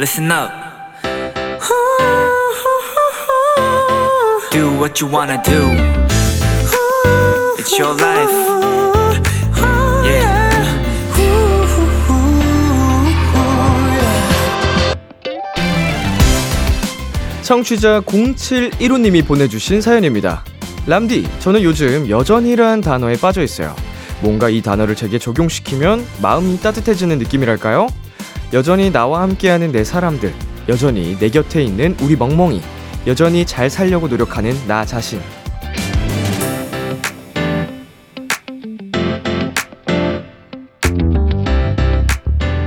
listen up. Do what you wanna do. It's your life. Yeah. 청취자 0715님이 보내주신 사연입니다. 람디, 저는 요즘 여전히란 단어에 빠져 있어요. 뭔가 이 단어를 제게 적용시키면 마음이 따뜻해지는 느낌이랄까요? 여전히 나와 함께하는 내 사람들, 여전히 내 곁에 있는 우리 멍멍이, 여전히 잘 살려고 노력하는 나 자신.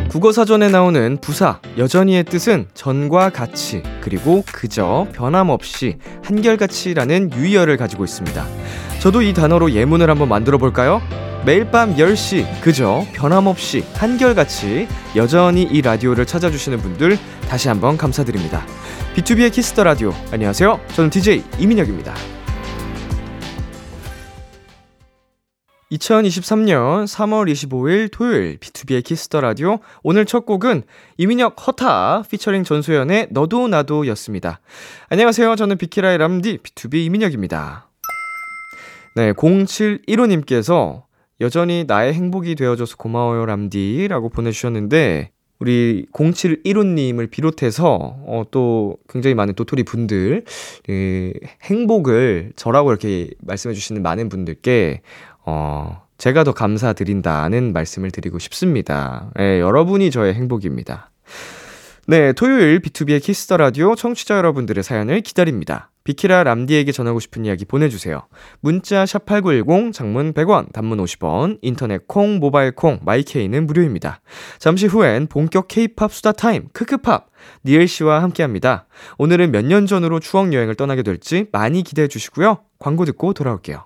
국어사전에 나오는 부사, 여전히의 뜻은 전과 같이, 그리고 그저, 변함없이, 한결같이라는 유의어를 가지고 있습니다. 저도 이 단어로 예문을 한번 만들어 볼까요? 매일 밤 10시, 그저, 변함없이, 한결같이, 여전히 이 라디오를 찾아주시는 분들, 다시 한번 감사드립니다. B2B의 키스터 라디오, 안녕하세요. 저는 DJ 이민혁입니다. 2023년 3월 25일 토요일 B2B의 키스터 라디오 오늘 첫 곡은 이민혁 HUTA 피처링 전소연의 너도 나도였습니다. 안녕하세요. 저는 비키라의 람디 BTOB 이민혁입니다. 네, 0715님께서 여전히 나의 행복이 되어줘서 고마워요 람디 라고 보내주셨는데 우리 0715님을 비롯해서 어, 또 굉장히 많은 도토리 분들 그 행복을 저라고 이렇게 말씀해 주시는 많은 분들께 어, 제가 더 감사드린다는 말씀을 드리고 싶습니다. 예, 여러분이 저의 행복입니다. 네, 토요일 B2B의 키스터 라디오 청취자 여러분들의 사연을 기다립니다. 비키라 람디에게 전하고 싶은 이야기 보내주세요. 문자 샵8910, 장문 100원, 단문 50원, 인터넷 콩, 모바일 콩, 마이케이는 무료입니다. 잠시 후엔 본격 케이팝 수다 타임, 크크팝, 니엘 씨와 함께 합니다. 오늘은 몇 년 전으로 추억 여행을 떠나게 될지 많이 기대해 주시고요. 광고 듣고 돌아올게요.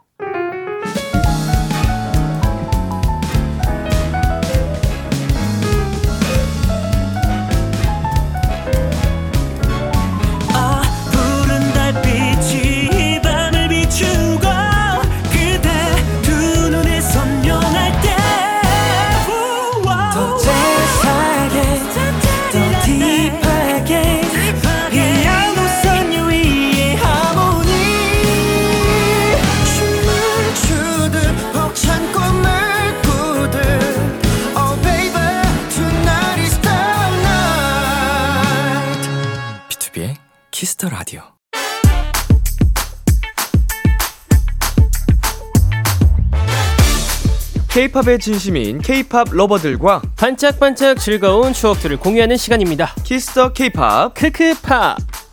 Kiss the Radio. 케이팝에 진심인 케이팝 lover들과 반짝반짝 즐거운 추억들을 공유하는 시간입니다. Kiss the 케이팝 크크팝.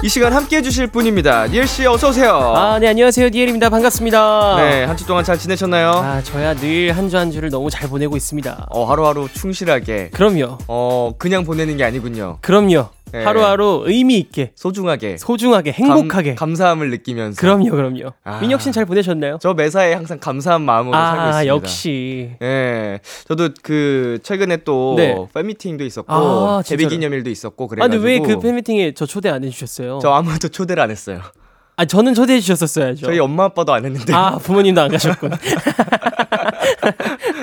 이 시간 함께 해주실 분입니다. 니엘 씨 어서 오세요. 아, 네, 안녕하세요. 니엘입니다. 반갑습니다. 네, 한 주 동안 잘 지내셨나요? 아, 저야 늘 한 주한 주를 너무 잘 보내고 있습니다. 어, 하루하루 충실하게. 그럼요. 어, 그냥 보내는 게 아니군요. 그럼요. 네. 하루하루 의미 있게, 소중하게. 소중하게, 행복하게. 감, 감사함을 느끼면서. 그럼요, 그럼요. 아. 민혁 씨는 잘 보내셨나요? 저 매사에 항상 감사한 마음으로 살고 아, 있습니다. 역시. 예. 저도 그 최근에 또 네. 팬미팅도 있었고 아, 데뷔? 기념일도 있었고 아, 그래가지고 근데 왜 그 팬미팅에 저 초대 안 해주셨어요? 저 아무도 초대를 안 했어요. 아, 저는 초대해 주셨었어야죠. 저희 엄마 아빠도 안 했는데 아, 부모님도 안 가셨군.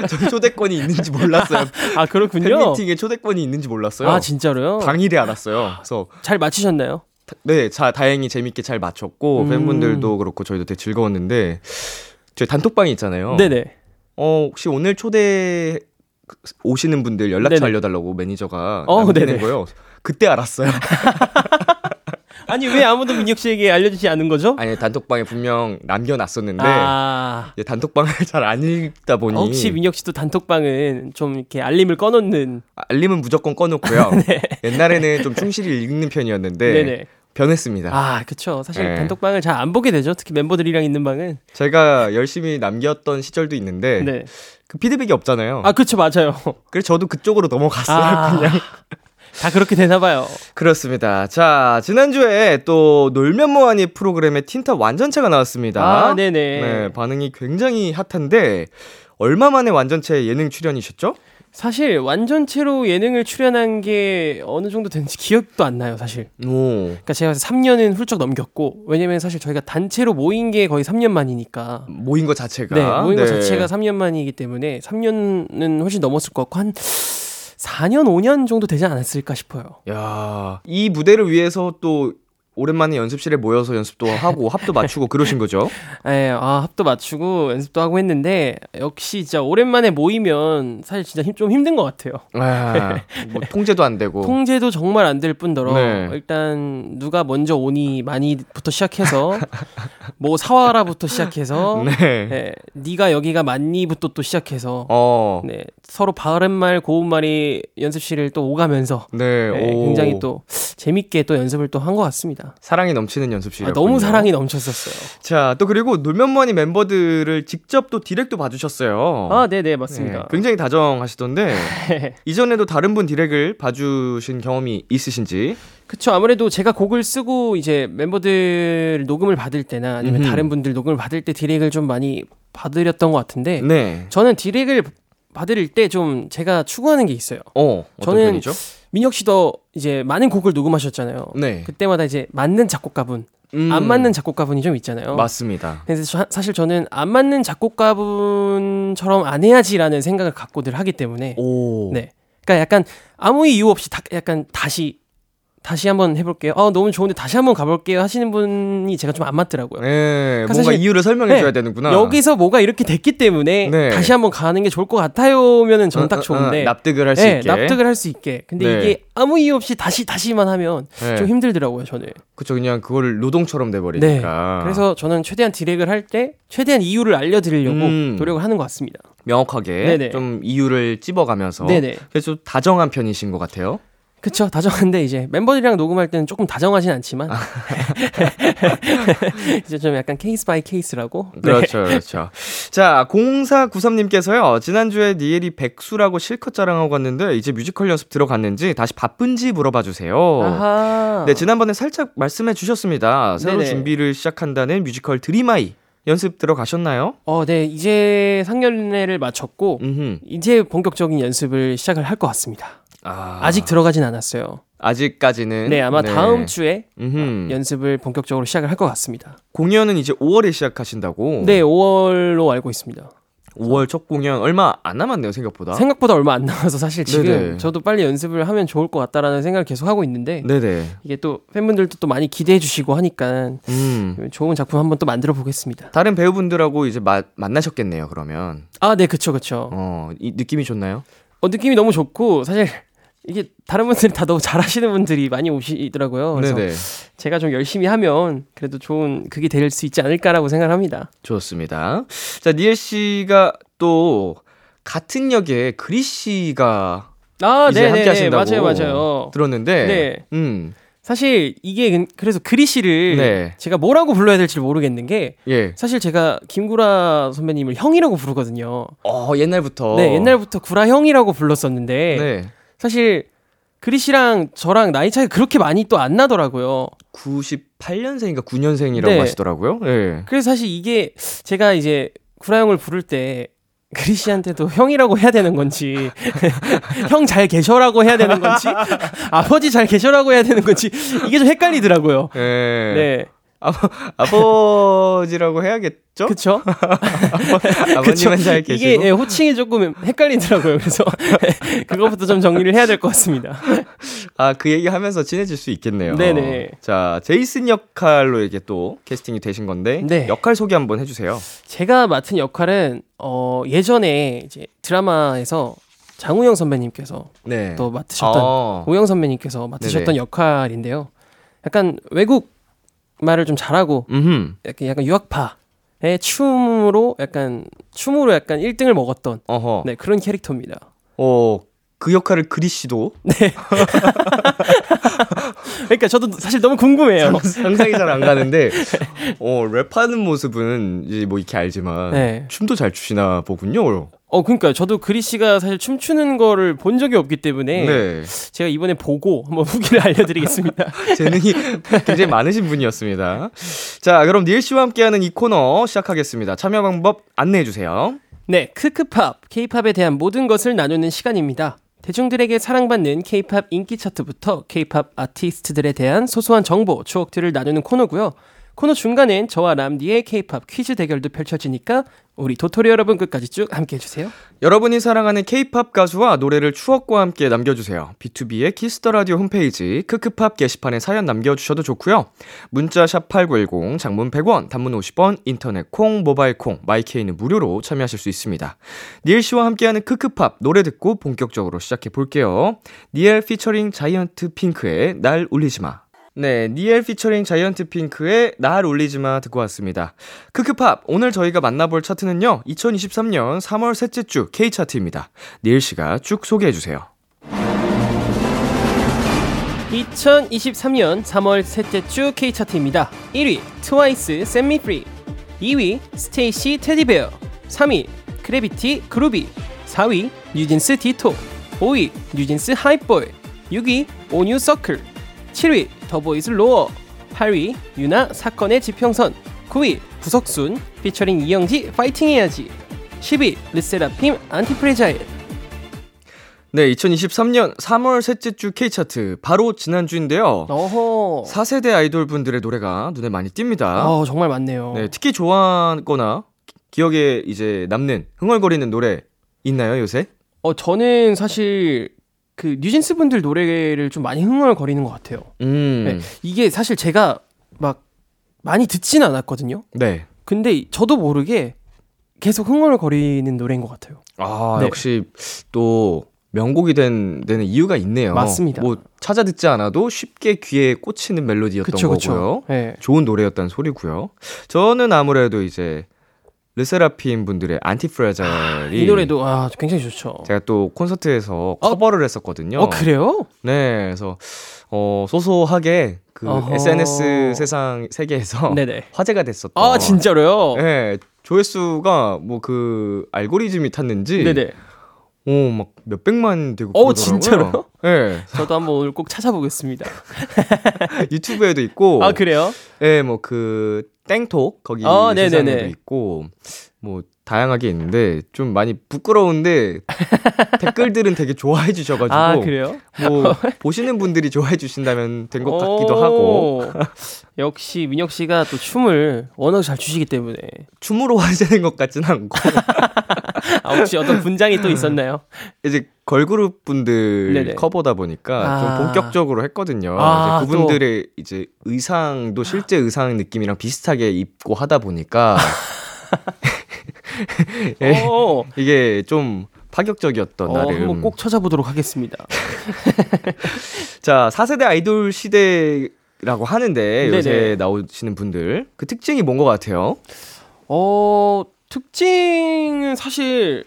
저희 초대권이 있는지 몰랐어요. 아, 그렇군요. 팬미팅에 초대권이 있는지 몰랐어요. 아, 진짜로요? 당일에 알았어요. 그래서 잘 마치셨나요? 네, 자 다행히 재밌게 잘 마쳤고 음. 팬분들도 그렇고 저희도 되게 즐거웠는데 저희 단톡방이 있잖아요. 네네. 어 혹시 오늘 초대 오시는 분들 연락처 네네. 알려달라고 매니저가 어, 남기는 네네. 거예요. 그때 알았어요. 아니 왜 아무도 민혁 씨에게 알려주지 않은 거죠? 아니 단톡방에 분명 남겨놨었는데 아 단톡방을 잘 안 읽다 보니 혹시 민혁 씨도 단톡방은 좀 이렇게 알림을 꺼놓는 알림은 무조건 꺼놓고요. 옛날에는 좀 충실히 읽는 편이었는데 네. 네네. 변했습니다. 아 그쵸. 사실 네. 단톡방을 잘 안 보게 되죠. 특히 멤버들이랑 있는 방은. 제가 열심히 남겼던 시절도 있는데 네. 그 피드백이 없잖아요. 아 그쵸 맞아요. 그래서 저도 그쪽으로 넘어갔어요. 아, 그냥 다 그렇게 되나 봐요. 그렇습니다. 자 지난주에 또 놀면 뭐하니 프로그램에 틴타 완전체가 나왔습니다. 아 네네. 네, 반응이 굉장히 핫한데 얼마 만에 완전체 예능 출연이셨죠? 사실 완전체로 예능을 출연한 게 어느 정도 됐는지 기억도 안 나요, 사실. 오. 그러니까 제가 3년은 훌쩍 넘겼고 왜냐면 사실 저희가 단체로 모인 게 거의 3년 만이니까 모인 것 자체가. 네, 모인 것 네. 자체가 3년 만이기 때문에 3년은 훨씬 넘었을 것 같고 한 4년, 5년 정도 되지 않았을까 싶어요. 야, 이 무대를 위해서 또 오랜만에 연습실에 모여서 연습도 하고 합도 맞추고 그러신 거죠? 예, 아, 합도 맞추고 연습도 하고 했는데 역시 진짜 오랜만에 모이면 사실 진짜 힘, 좀 힘든 것 같아요. 아, 뭐 통제도 안 되고. 통제도 정말 안 될 뿐더러 네. 일단 누가 먼저 오니 많이부터 시작해서 뭐 사와라부터 시작해서 네. 네, 네가 여기가 맞니부터 또 시작해서 어. 네, 서로 바른 말 고운 말이 연습실을 또 오가면서 네. 네, 오. 굉장히 또 재밌게 또 연습을 또 한 것 같습니다. 사랑이 넘치는 연습실이었 아, 너무 사랑이 넘쳤었어요. 자, 또 그리고 놀면머니 멤버들을 직접 또 디렉도 봐주셨어요. 아, 네, 네, 네, 맞습니다. 굉장히 다정하시던데 이전에도 다른 분 디렉을 봐주신 경험이 있으신지? 그쵸. 아무래도 제가 곡을 쓰고 이제 멤버들 녹음을 받을 때나 아니면 음흠. 다른 분들 녹음을 받을 때 디렉을 좀 많이 받으렸던 것 같은데 네. 저는 디렉을 받을 때 좀 제가 추구하는 게 있어요. 어, 어떤 저는 편이죠? 민혁 씨도 이제 많은 곡을 녹음하셨잖아요. 네. 그때마다 이제 맞는 작곡가분, 음, 안 맞는 작곡가분이 좀 있잖아요. 맞습니다. 그래서 저- 사실 저는 안 맞는 작곡가분처럼 안 해야지라는 생각을 갖고들 하기 때문에 오. 네. 그러니까 약간 아무 이유 없이 다, 약간 다시 다시 한번 해볼게요. 아 너무 좋은데 다시 한번 가볼게요 하시는 분이 제가 좀 안 맞더라고요. 네, 뭔가 사실- 이유를 설명해줘야 네, 되는구나. 여기서 뭐가 이렇게 됐기 때문에 네. 다시 한번 가는 게 좋을 것 같아요면은 저는 어, 딱 어, 어, 좋은데 납득을 할수 네, 있게. 납득을 할 수 있게. 근데 네. 이게 아무 이유 없이 다시 다시만 하면 네. 좀 힘들더라고요 저는. 그쵸, 그냥 그거를 노동처럼 돼버리니까. 그래서 저는 최대한 direct을 할 때 최대한 이유를 알려드리려고 음. 노력을 하는 것 같습니다. 명확하게 네네. 좀 이유를 찝어가면서. 네네. 그래서 좀 다정한 편이신 것 같아요. 그쵸 다정한데 이제 멤버들이랑 녹음할 때는 조금 다정하진 않지만 아. 이제 좀 약간 case by case라고 네. 그렇죠, 그렇죠. 자, 0493님께서요, 지난주에 니엘이 백수라고 실컷 자랑하고 갔는데, 이제 뮤지컬 연습 들어갔는지 다시 바쁜지 물어봐 주세요. 아하 네, 지난번에 살짝 말씀해 주셨습니다. 새로 네네. 준비를 시작한다는 뮤지컬 Dream High. 연습 들어가셨나요? 어, 네 이제 상견례를 마쳤고 음흠. 이제 본격적인 연습을 시작을 할 것 같습니다. 아, 아직 들어가진 않았어요. 아직까지는. 네 아마 다음 주에 음흠. 연습을 본격적으로 시작을 할 것 같습니다. 공연은 이제 5월에 시작하신다고. 네 5월로 알고 있습니다. 5월 첫 공연 얼마 안 남았네요, 생각보다. 생각보다 얼마 안 남아서 사실 지금 네네. 저도 빨리 연습을 하면 좋을 것 같다라는 생각을 계속 하고 있는데 네네. 이게 또 팬분들도 또 많이 기대해 주시고 하니까 음. 좋은 작품 한번 또 만들어 보겠습니다. 다른 배우분들하고 이제 마, 만나셨겠네요, 그러면. 아, 네, 그쵸, 그쵸. 어, 이 느낌이 좋나요? 어, 느낌이 너무 좋고, 사실, 이게 다른 분들이 다 너무 잘하시는 분들이 많이 오시더라고요. 그래서 네네. 제가 좀 열심히 하면 그래도 좋은 그게 될 수 있지 않을까라고 생각을 합니다. 좋습니다. 자, 니엘 씨가 또 같은 역에 그리 씨가 아, 이제 네, 함께 네, 네, 하신다고 맞아요, 맞아요. 들었는데, 네. 음, 사실 이게 근- 그래서 그리 씨를 네. 제가 뭐라고 불러야 될지 모르겠는 게 예, 사실 제가 김구라 선배님을 형이라고 부르거든요. 어 옛날부터, 네, 옛날부터 구라 형이라고 불렀었는데 네, 사실 그리 씨랑 저랑 나이 차이 그렇게 많이 또 안 나더라고요. 98년생인가 9년생이라고 네. 하시더라고요. 예. 그래서 사실 이게 제가 이제 구라 형을 부를 때 그리 씨한테도 형이라고 해야 되는 건지 형 잘 계셔라고 해야 되는 건지 아버지 잘 계셔라고 해야 되는 건지 이게 좀 헷갈리더라고요. 예. 네. 아버지라고 해야겠죠? 그쵸? 아버님은 잘 계시고. 이게 예, 호칭이 조금 헷갈리더라고요. 그래서 그것부터 좀 정리를 해야 될 것 같습니다. 아, 그 얘기 하면서 친해질 수 있겠네요. 네네. 자, 제이슨 역할로 이게 또 캐스팅이 되신 건데, 네. 역할 소개 한번 해주세요. 제가 맡은 역할은 어, 예전에 이제 드라마에서 장우영 선배님께서 네. 또 맡으셨던 어. 오영 선배님께서 맡으셨던 네네. 역할인데요. 약간 외국 말을 좀 잘하고 음흠. 약간, 약간 유학파의 춤으로 약간 춤으로 약간 1등을 먹었던 어허. 네, 그런 캐릭터입니다. 어, 그 역할을 그리 씨도 그러니까 저도 사실 너무 궁금해요. 상상이 잘 안 가는데, 어, 랩하는 모습은 이제 뭐 이렇게 알지만, 네. 춤도 잘 추시나 보군요. 어 그러니까 저도 그리 씨가 사실 춤추는 거를 본 적이 없기 때문에 네. 제가 이번에 보고 한번 후기를 알려드리겠습니다. 재능이 굉장히 많으신 분이었습니다. 자, 그럼 니엘 씨와 함께하는 이 코너 시작하겠습니다. 참여 방법 안내해 주세요. 네, 크크팝, 케이팝에 대한 모든 것을 나누는 시간입니다. 대중들에게 사랑받는 케이팝 인기 차트부터 케이팝 아티스트들에 대한 소소한 정보, 추억들을 나누는 코너고요. 코너 중간엔 저와 람디의 케이팝 퀴즈 대결도 펼쳐지니까 우리 도토리 여러분 끝까지 쭉 함께 해주세요. 여러분이 사랑하는 케이팝 가수와 노래를 추억과 함께 남겨주세요. B2B의 키스터 라디오 홈페이지 크크팝 게시판에 사연 남겨주셔도 좋고요. 문자 샵 #8910 장문 100원, 단문 50원, 인터넷 콩, 모바일 콩, 마이케이는 무료로 참여하실 수 있습니다. 니엘 씨와 함께하는 크크팝 노래 듣고 본격적으로 시작해 볼게요. 니엘 피처링 자이언트 핑크의 날 울리지 마. 네, 니엘 피처링 자이언트 핑크의 날 울리지 마 듣고 왔습니다. 크크팝 오늘 저희가 만나볼 차트는요. 2023년 3월 셋째 주 K 차트입니다. 니엘 씨가 쭉 소개해 주세요. 2023년 3월 셋째 주 K 차트입니다. 1위 트와이스 Free 2위 스테이씨 Teddy Bear 3위 크래비티 Groovy 4위 뉴진스 Ditto 5위 뉴진스 Hype Boy 6위 오뉴 서클 7위 더보이즈 Roar 8위 윤하 사건의 지평선 9위 부석순 피처링 이영지 파이팅 해야지 10위 르세라핌 Antifragile 네, 2023년 3월 셋째 주 K 차트 바로 지난주인데요. 어허 4세대 아이돌 분들의 노래가 눈에 많이 띕니다. 어, 정말 많네요 네, 특히 좋아하거나 기억에 이제 남는 흥얼거리는 노래 있나요, 요새? 어 저는 사실 그 뉴진스 분들 노래를 좀 많이 흥얼거리는 것 같아요. 음. 네. 이게 사실 제가 막 많이 듣진 않았거든요. 네. 근데 저도 모르게 계속 흥얼거리는 노래인 것 같아요. 아, 네. 역시 또 명곡이 된 데는 이유가 있네요. 맞습니다. 뭐 찾아 듣지 않아도 쉽게 귀에 꽂히는 멜로디였던 그쵸 거고요. 그쵸. 네. 좋은 노래였다는 소리고요. 저는 아무래도 이제 르세라핌 분들의 안티프레자일이 이 노래도 아 굉장히 좋죠. 제가 또 콘서트에서 커버를 했었거든요. 어 그래요? 네, 그래서 어 소소하게 그 어허. SNS 세상 세계에서 네네. 화제가 됐었던. 아 진짜로요? 네, 조회수가 뭐 그 알고리즘이 탔는지 네네. 어막 몇백만 되고 어, 그러더라고요. 진짜로요? 네, 저도 한번 오늘 꼭 찾아보겠습니다. 유튜브에도 있고. 아 그래요? 네, 뭐그 땡톡 거기 아, 네네네. 세상에도 있고 뭐 다양하게 있는데 좀 많이 부끄러운데 댓글들은 되게 좋아해 주셔가지고 아 그래요? 뭐 보시는 분들이 좋아해 주신다면 된 것 같기도 오. 하고 역시 민혁 씨가 또 춤을 워낙 잘 추시기 때문에 춤으로 화제된 것 같지는 않고 아, 혹시 어떤 분장이 또 있었나요? 이제 걸그룹 분들 네네. 커버다 보니까 아. 좀 본격적으로 했거든요. 아, 이제 그분들의 이제 의상도 실제 의상 느낌이랑 비슷하게 입고 하다 보니까. 이게 좀 파격적이었던 어, 나름. 한번 꼭 찾아보도록 하겠습니다. 자, 4세대 아이돌 시대라고 하는데 요새 네네. 나오시는 분들 그 특징이 뭔 것 같아요? 어, 특징은 사실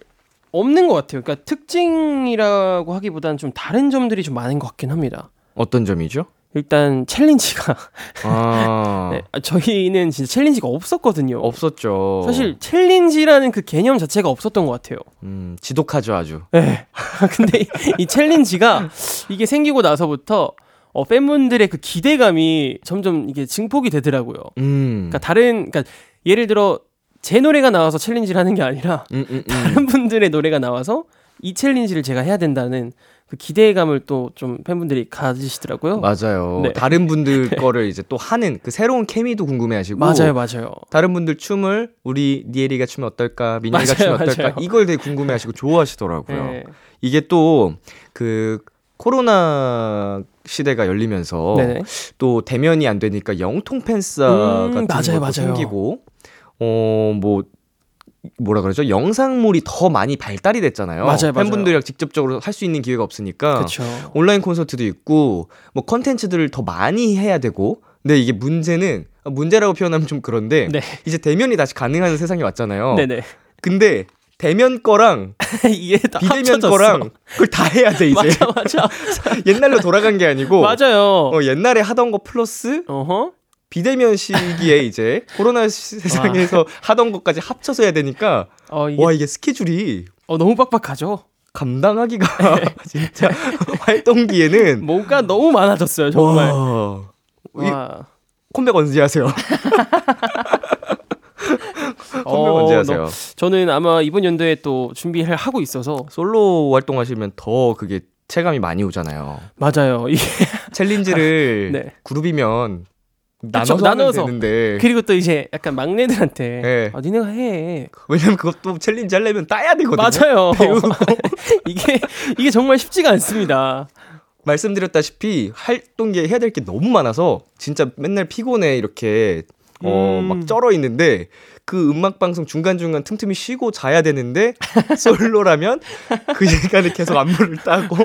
없는 것 같아요. 그러니까 특징이라고 하기보다는 좀 다른 점들이 좀 많은 것 같긴 합니다. 어떤 점이죠? 일단 챌린지가 아, 네, 아, 저희는 진짜 챌린지가 없었거든요. 없었죠. 사실 챌린지라는 그 개념 자체가 없었던 것 같아요. 음, 지독하죠 아주. 네. 근데 이, 이 챌린지가 이게 생기고 나서부터 어, 팬분들의 그 기대감이 점점 이게 증폭이 되더라고요. 음, 그러니까 다른 그러니까 예를 들어 제 노래가 나와서 챌린지를 하는 게 아니라 음, 음, 음. 다른 분들의 노래가 나와서 이 챌린지를 제가 해야 된다는 그 기대감을 또 좀 팬분들이 가지시더라고요. 맞아요. 네. 다른 분들 거를 이제 또 하는 그 새로운 케미도 궁금해하시고 맞아요, 맞아요. 다른 분들 춤을 우리 니에리가 추면 어떨까, 맞아요, 추면 어떨까 맞아요. 이걸 되게 궁금해하시고 좋아하시더라고요. 네. 이게 또 그 코로나 시대가 열리면서 네네. 또 대면이 안 되니까 영통 팬싸 음, 같은 맞아요, 것도 맞아요. 생기고 어뭐 뭐라 그러죠 영상물이 더 많이 발달이 됐잖아요. 맞아요, 맞아요. 팬분들이랑 직접적으로 할 수 있는 기회가 없으니까 그렇죠. 온라인 콘서트도 있고 뭐 컨텐츠들을 더 많이 해야 되고 근데 이게 문제는 문제라고 표현하면 좀 그런데 네. 이제 대면이 다시 가능한 세상이 왔잖아요. 네네. 근데 대면 거랑 비대면. 거랑 그걸 다 해야 돼 이제 맞아, 맞아. 옛날로 돌아간 게 아니고 맞아요. 어, 옛날에 하던 거 플러스 어허. 비대면 시기에 이제 코로나 시- 세상에서 하던 것까지 합쳐서 해야 되니까 어, 이게 와 이게 스케줄이 어, 너무 빡빡하죠. 감당하기가 진짜 활동기에는 뭔가 너무 많아졌어요, 정말. 와, 이 와. 컴백 언제 하세요? 컴백 언제 준비하세요. 너- 저는 아마 이번 연도에 또 준비를 하고 있어서 솔로 활동하시면 더 그게 체감이 많이 오잖아요. 맞아요. 이게 챌린지를 네. 그룹이면 나눠서 하면 나눠서. 되는데 그리고 또 이제 약간 막내들한테 네. 아 니네가 해. 왜냐면 그것도 챌린지 하려면 따야 되거든요. 맞아요. 이게 이게 정말 쉽지가 않습니다. 말씀드렸다시피 활동기에 해야 될 게 너무 많아서 진짜 맨날 피곤해 이렇게 어, 음. 막 쩔어 있는데 그 음악 방송 중간 중간 틈틈이 쉬고 자야 되는데 솔로라면 그 시간에 계속 안무를 따고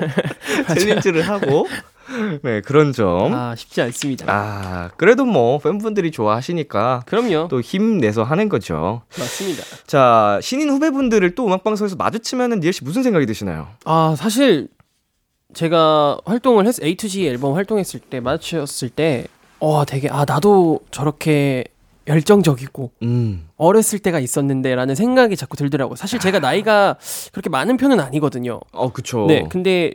챌린지를 하고 네 그런 점. 아 쉽지 않습니다. 아 그래도 뭐 팬분들이 좋아하시니까 그럼요. 또 힘내서 하는 거죠. 맞습니다. 자 신인 후배분들을 또 음악 방송에서 마주치면은 니엘 씨 무슨 생각이 드시나요? 아 사실 제가 활동을 했 A to G 앨범 활동했을 때 마주쳤을 때와 되게 아 나도 저렇게 열정적이고 음. 어렸을 때가 있었는데라는 생각이 자꾸 들더라고요. 사실 제가 나이가 그렇게 많은 편은 아니거든요. 어 그쵸. 네, 근데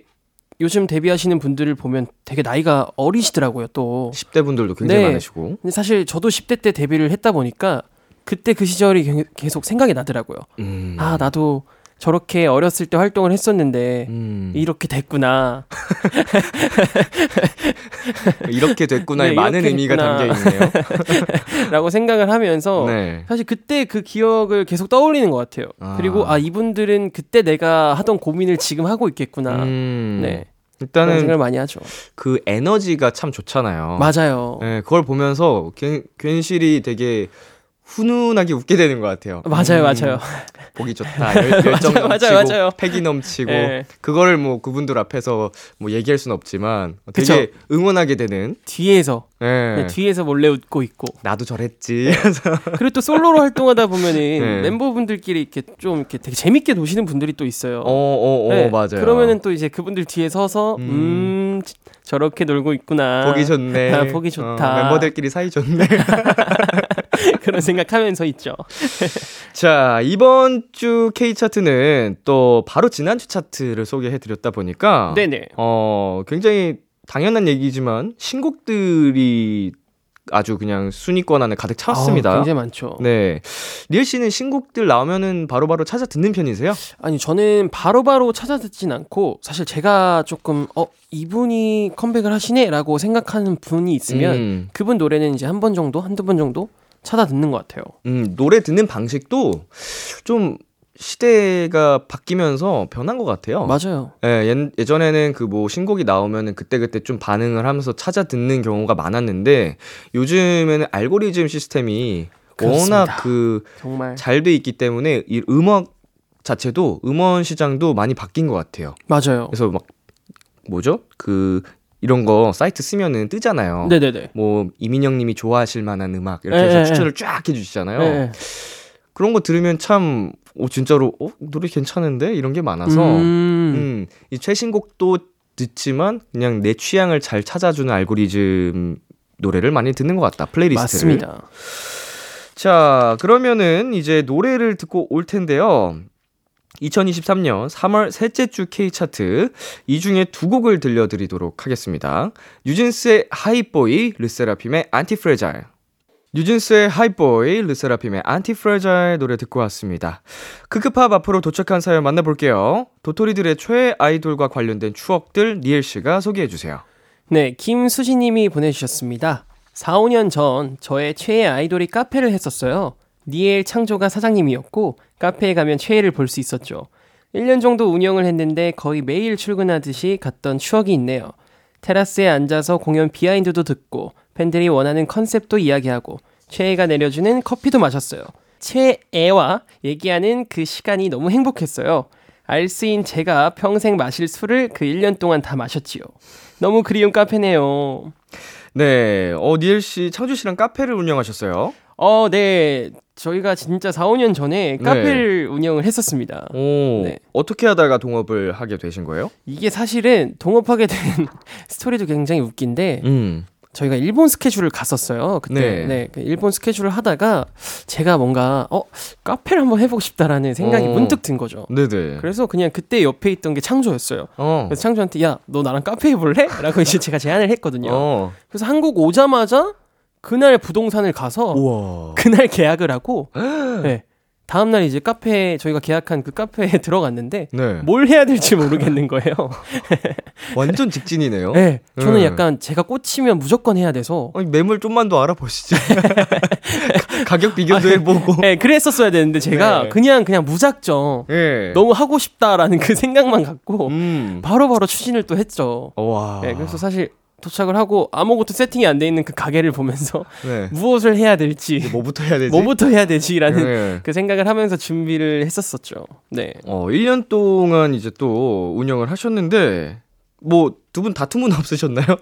요즘 데뷔하시는 분들을 보면 되게 나이가 어리시더라고요. 또 10대 분들도 굉장히 네. 많으시고. 근데 사실 저도 10대 때 데뷔를 했다 보니까 그때 그 시절이 게- 계속 생각이 나더라고요. 음. 아 나도 저렇게 어렸을 때 활동을 했었는데 음. 이렇게 됐구나. 이렇게 됐구나에 네, 많은 이렇게 의미가. 담겨 있네요. 라고 생각을 하면서 네. 사실 그때 그 기억을 계속 떠올리는 것 같아요. 아. 그리고 아 이분들은 그때 내가 하던 고민을 지금 하고 있겠구나. 음. 네. 일단은 생각을 많이 하죠. 그 에너지가 참 좋잖아요. 맞아요. 네, 그걸 보면서 괜, 괜시리 되게 훈훈하게 웃게 되는 것 같아요. 맞아요, 음, 맞아요. 보기 좋다. 열, 열정 맞아요, 넘치고 맞아요, 맞아요. 패기 넘치고 네. 그거를 뭐 그분들 앞에서 뭐 얘기할 수는 없지만 되게 그쵸. 응원하게 되는. 뒤에서 네. 그냥 뒤에서 몰래 웃고 있고 나도 저랬지. 그리고 또 솔로로 활동하다 보면은 네. 멤버분들끼리 이렇게 좀 이렇게 되게 재밌게 노시는 분들이 또 있어요. 어, 어, 어, 네, 맞아요. 그러면은 또 이제 그분들 뒤에 서서 음. 음, 저렇게 놀고 있구나. 보기 좋네. 아, 보기 좋다. 어, 멤버들끼리 사이 좋네. 그런 생각하면서 있죠. 자, 이번 주 K 차트는 또 바로 지난주 차트를 소개해 드렸다 보니까 네네. 어, 굉장히 당연한 얘기지만 신곡들이 아주 그냥 순위권 안에 가득 찼습니다. 아우, 굉장히 많죠. 네. 리엘 씨는 신곡들 나오면은 바로바로 찾아 듣는 편이세요? 아니 저는 바로 바로 찾아 듣진 않고 사실 제가 조금 어 이분이 컴백을 하시네라고 생각하는 분이 있으면 음, 그분 노래는 이제 한 번 정도 한두 번 정도 찾아 듣는 것 같아요. 음, 노래 듣는 방식도 좀 시대가 바뀌면서 변한 것 같아요. 맞아요. 예, 예, 전에는 그 뭐 신곡이 나오면은 그때그때 좀 반응을 하면서 찾아 듣는 경우가 많았는데 요즘에는 알고리즘 시스템이 그렇습니다. 워낙 그 정말 잘돼 있기 때문에 이 음악 자체도 음원 시장도 많이 바뀐 것 같아요. 맞아요. 그래서 막 뭐죠? 그 이런 거 사이트 쓰면은 뜨잖아요. 네네네. 뭐 이민영 님이 좋아하실 만한 음악 이렇게 예, 해서 예, 추천을 쫙 해주시잖아요. 네. 그런 거 들으면 참, 오, 진짜로, 어? 노래 괜찮은데? 이런 게 많아서, 음, 음, 이 최신곡도 듣지만 그냥 내 취향을 잘 찾아주는 알고리즘 노래를 많이 듣는 것 같다. 플레이리스트를. 맞습니다. 자, 그러면은 이제 노래를 듣고 올 텐데요. 2023년 3월 셋째 주 K 차트 이 중에 두 곡을 들려드리도록 하겠습니다. 뉴진스의 Hype Boy, 르세라핌의 Antifragile. 뉴진스의 Hype Boy, 르세라핌의 Antifragile 노래 듣고 왔습니다. 크크팝 앞으로 도착한 사연 만나볼게요. 도토리들의 최애 아이돌과 관련된 추억들 니엘 씨가 소개해 주세요. 네, 김수진님이 보내주셨습니다. 4, 5년 전 저의 최애 아이돌이 카페를 했었어요. 니엘 창조가 사장님이었고 카페에 가면 최애를 볼 수 있었죠. 1년 정도 운영을 했는데 거의 매일 출근하듯이 갔던 추억이 있네요. 테라스에 앉아서 공연 비하인드도 듣고 팬들이 원하는 컨셉도 이야기하고 최애가 내려주는 커피도 마셨어요. 최애와 얘기하는 그 시간이 너무 행복했어요. 알스인 제가 평생 마실 술을 그 1년 동안 다 마셨지요. 너무 그리운 카페네요. 네, 어, 니엘 씨, 창주 씨랑 카페를 운영하셨어요. 어, 네. 저희가 진짜 4, 5년 전에 카페를 운영을 했었습니다. 오, 네. 어떻게 하다가 동업을 하게 되신 거예요? 이게 사실은 동업하게 된 스토리도 굉장히 웃긴데 음, 저희가 일본 스케줄을 갔었어요. 그때 네. 네. 그 일본 스케줄을 하다가 제가 뭔가 어 카페를 한번 해보고 싶다라는 생각이 어. 문득 든 거죠. 네네. 그래서 그냥 그때 옆에 있던 게 창조였어요. 어, 그래서 창조한테 야 너 나랑 카페 해볼래? 라고 이제 제가 제안을 했거든요. 어, 그래서 한국 오자마자 그날 부동산을 가서 우와. 그날 계약을 하고 네. 다음 날 이제 카페 저희가 계약한 그 카페에 들어갔는데 네. 뭘 해야 될지 모르겠는 거예요. 완전 직진이네요. 네, 저는 네. 약간 제가 꽂히면 무조건 해야 돼서 아니, 매물 좀만 더 알아보시죠. 가격 비교도 해보고. 네, 그랬었어야 되는데 제가 네. 그냥 그냥 무작정 예. 너무 하고 싶다라는 그 생각만 갖고 음. 바로바로 추진을 또 했죠. 와. 네, 그래서 사실 도착을 하고 아무것도 세팅이 안 돼 있는 그 가게를 보면서 네. 무엇을 해야 될지 뭐부터 해야 되지? 뭐부터 해야 되지라는 네. 그 생각을 하면서 준비를 했었었죠. 네. 어, 1년 동안 이제 또 운영을 하셨는데 뭐 두 분 다툼은 없으셨나요?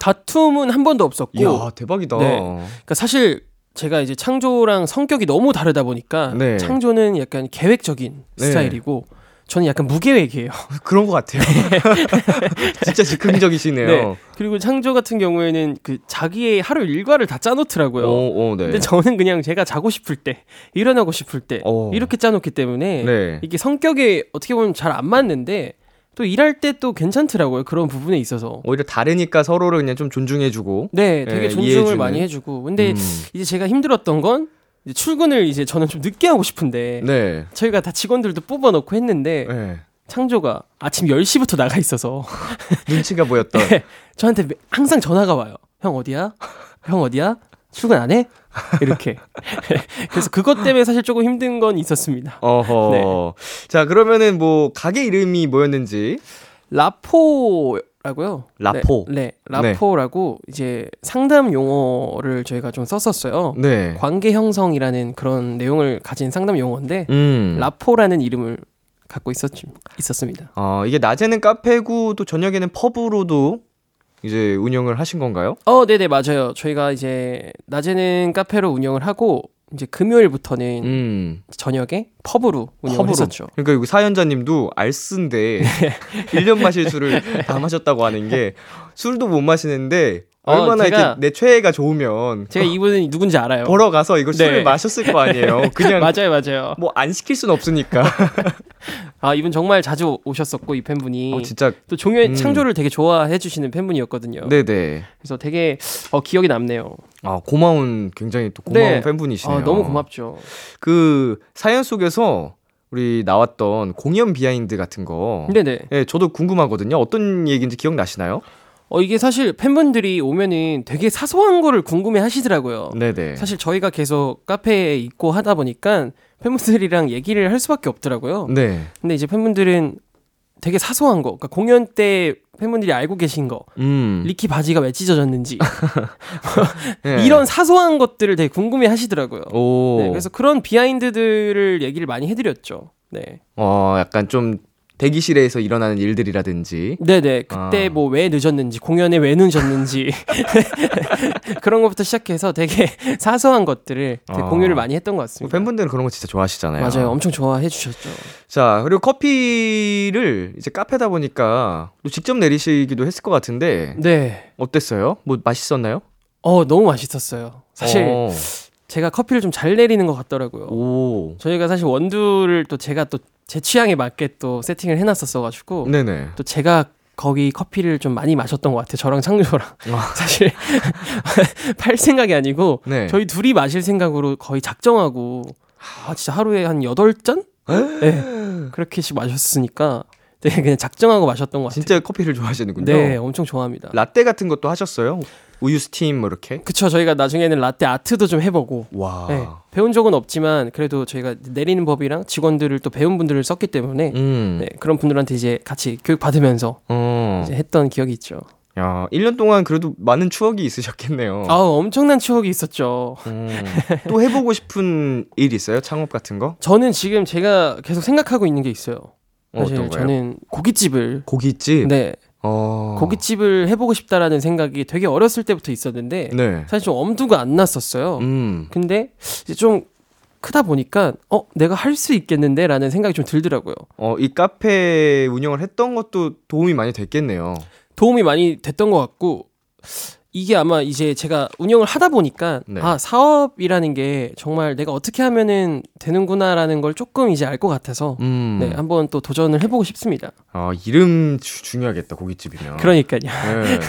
다툼은 한 번도 없었고 이야, 대박이다. 네. 그러니까 사실 제가 이제 창조랑 성격이 너무 다르다 보니까 네. 창조는 약간 계획적인 네. 스타일이고 저는 약간 무계획이에요. 그런 것 같아요. 진짜 즉흥적이시네요. 네. 그리고 창조 같은 경우에는 그 자기의 하루 일과를 다 짜놓더라고요. 오, 오, 네. 근데 저는 그냥 제가 자고 싶을 때, 일어나고 싶을 때 어. 이렇게 짜놓기 때문에 네. 이게 성격에 어떻게 보면 잘 안 맞는데 또 일할 때 또 괜찮더라고요. 그런 부분에 있어서. 오히려 다르니까 서로를 그냥 좀 존중해주고. 네, 되게 네, 존중을 이해해주는. 많이 해주고. 근데 음. 이제 제가 힘들었던 건 이제 출근을 이제 저는 좀 늦게 하고 싶은데 네. 저희가 다 직원들도 뽑아놓고 했는데 네. 창조가 아침 10시부터 나가 있어서 눈치가 보였던. 네. 저한테 매- 항상 전화가 와요. 형 어디야? 형 어디야? 출근 안 해? 이렇게. 그래서 그것 때문에 사실 조금 힘든 건 있었습니다. 어허. 네. 자, 그러면은 뭐, 가게 이름이 뭐였는지. 라포 라고요. 라포. 네, 네, 라포라고 이제 상담 용어를 저희가 좀 썼었어요. 네. 관계 형성이라는 그런 내용을 가진 상담 용어인데 음. 라포라는 이름을 갖고 있었 있었습니다. 어, 이게 낮에는 카페고 또 저녁에는 펍으로도 이제 운영을 하신 건가요? 어, 네 네 맞아요. 저희가 이제 낮에는 카페로 운영을 하고 이제 금요일부터는 음. 저녁에 펍으로 운영을 펍으로. 했었죠. 그러니까 여기 사연자님도 알쓴데 네. 1년 마실 술을 다 마셨다고 하는 게 술도 못 마시는데 어, 얼마나 제가- 이렇게 내 최애가 좋으면 제가 이분은 누군지 알아요. 보러 가서 이거 술을 네. 마셨을 거 아니에요. 그냥 맞아요, 맞아요. 뭐 안 시킬 순 없으니까. 아 이분 정말 자주 오셨었고 이 팬분이 어, 진짜 또 종현 음. 창조를 되게 좋아해 주시는 팬분이었거든요. 네네. 그래서 되게 어, 기억이 남네요. 아 고마운 굉장히 또 고마운 네. 팬분이시네요. 아, 너무 고맙죠. 그 사연 속에서 우리 나왔던 공연 behind 같은 거. 네네. 네, 저도 궁금하거든요. 어떤 얘기인지 기억나시나요? 어 이게 사실 팬분들이 오면은 되게 사소한 거를 궁금해 하시더라고요. 네네. 사실 저희가 계속 카페에 있고 하다 보니까 팬분들이랑 얘기를 할 수밖에 없더라고요. 네. 근데 이제 팬분들은 되게 사소한 거, 그러니까 공연 때 팬분들이 알고 계신 거, 음. 리키 바지가 왜 찢어졌는지 네. 이런 사소한 것들을 되게 궁금해 하시더라고요. 오. 네, 그래서 그런 비하인드들을 얘기를 많이 해드렸죠. 네, 어, 약간 좀 대기실에서 일어나는 일들이라든지. 네네. 그때 아. 뭐왜 늦었는지, 공연에 왜 늦었는지 그런 것부터 시작해서 되게 사소한 것들을 되게 아. 공유를 많이 했던 것 같습니다. 팬분들은 그런 거 진짜 좋아하시잖아요. 맞아요, 엄청 좋아해 주셨죠. 자, 그리고 커피를 이제 카페다 보니까 또 직접 내리시기도 했을 것 같은데 네, 어땠어요? 뭐 맛있었나요? 어 너무 맛있었어요. 사실 어. 제가 커피를 좀 잘 내리는 것 같더라고요. 오. 저희가 사실 원두를 또 제가 또 제 취향에 맞게 또 세팅을 해놨었어가지고 네네. 또 제가 거기 커피를 좀 많이 마셨던 것 같아요. 저랑 창조랑 아. 사실 팔 생각이 아니고 네. 저희 둘이 마실 생각으로 거의 작정하고 아 진짜 하루에 한 여덟 잔? 네. 그렇게씩 마셨으니까 되게 그냥 작정하고 마셨던 것 같아요. 진짜 커피를 좋아하시는군요. 네, 엄청 좋아합니다. 라떼 같은 것도 하셨어요? 우유 스팀 뭐 이렇게? 그쵸, 저희가 나중에는 라떼 아트도 좀 해보고 와. 네, 배운 적은 없지만 그래도 저희가 내리는 법이랑 직원들을 또 배운 분들을 썼기 때문에 음. 네, 그런 분들한테 이제 같이 교육 받으면서 어. 이제 했던 기억이 있죠. 야, 1년 동안 그래도 많은 추억이 있으셨겠네요. 아우 엄청난 추억이 있었죠. 음. 또 해보고 싶은 일 있어요? 창업 같은 거? 저는 지금 제가 계속 생각하고 있는 게 있어요. 어, 사실 어떤 거요? 저는 고깃집을 고깃집? 네 어. 고깃집을 해보고 싶다라는 생각이 되게 어렸을 때부터 있었는데 네. 사실 좀 엄두가 안 났었어요. 음. 근데 이제 좀 크다 보니까 어 내가 할 수 있겠는데라는 생각이 좀 들더라고요. 어, 이 카페 운영을 했던 것도 도움이 많이 됐겠네요. 도움이 많이 됐던 것 같고 이게 아마 이제 제가 운영을 하다 보니까 네. 아 사업이라는 게 정말 내가 어떻게 하면은 되는구나라는 걸 조금 이제 알 것 같아서 음. 네 한번 또 도전을 해보고 싶습니다. 아, 이름 주- 중요하겠다, 고깃집이면. 그러니까요. 네.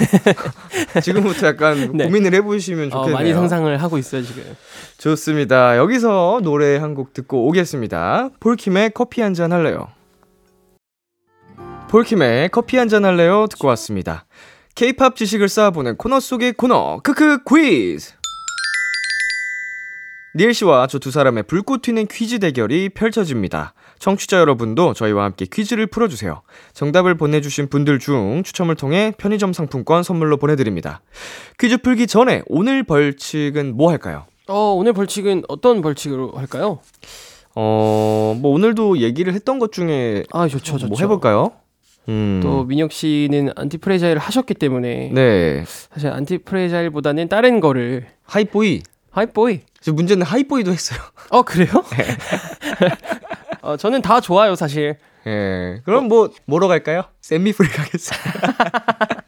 지금부터 약간 네. 고민을 해보시면 어, 좋겠네요. 많이 상상을 하고 있어요 지금. 좋습니다. 여기서 노래 한 곡 듣고 오겠습니다. 폴킴의 커피 한 잔 할래요. 폴킴의 커피 한 잔 할래요 듣고 왔습니다. K-팝 지식을 쌓아보는 코너 속의 코너 크크 퀴즈. 니엘 씨와 저 두 사람의 불꽃 튀는 퀴즈 대결이 펼쳐집니다. 청취자 여러분도 저희와 함께 퀴즈를 풀어주세요. 정답을 보내주신 분들 중 추첨을 통해 편의점 상품권 선물로 보내드립니다. 퀴즈 풀기 전에 오늘 벌칙은 뭐 할까요? 어 오늘 벌칙은 어떤 벌칙으로 할까요? 어, 뭐 오늘도 얘기를 했던 것 중에 아 좋죠 좋죠. 뭐 해볼까요? 음. 또 민혁 씨는 안티프레자일을 하셨기 때문에 네. 사실 안티프레자일보다는 다른 거를 하이보이. Hype Boy. 저번 주는 Hype Boy도 했어요. 어 그래요? 어, 저는 다 좋아요 사실. 예. 그럼 뭐 뭐로 갈까요? Set Me Free 가겠습니다.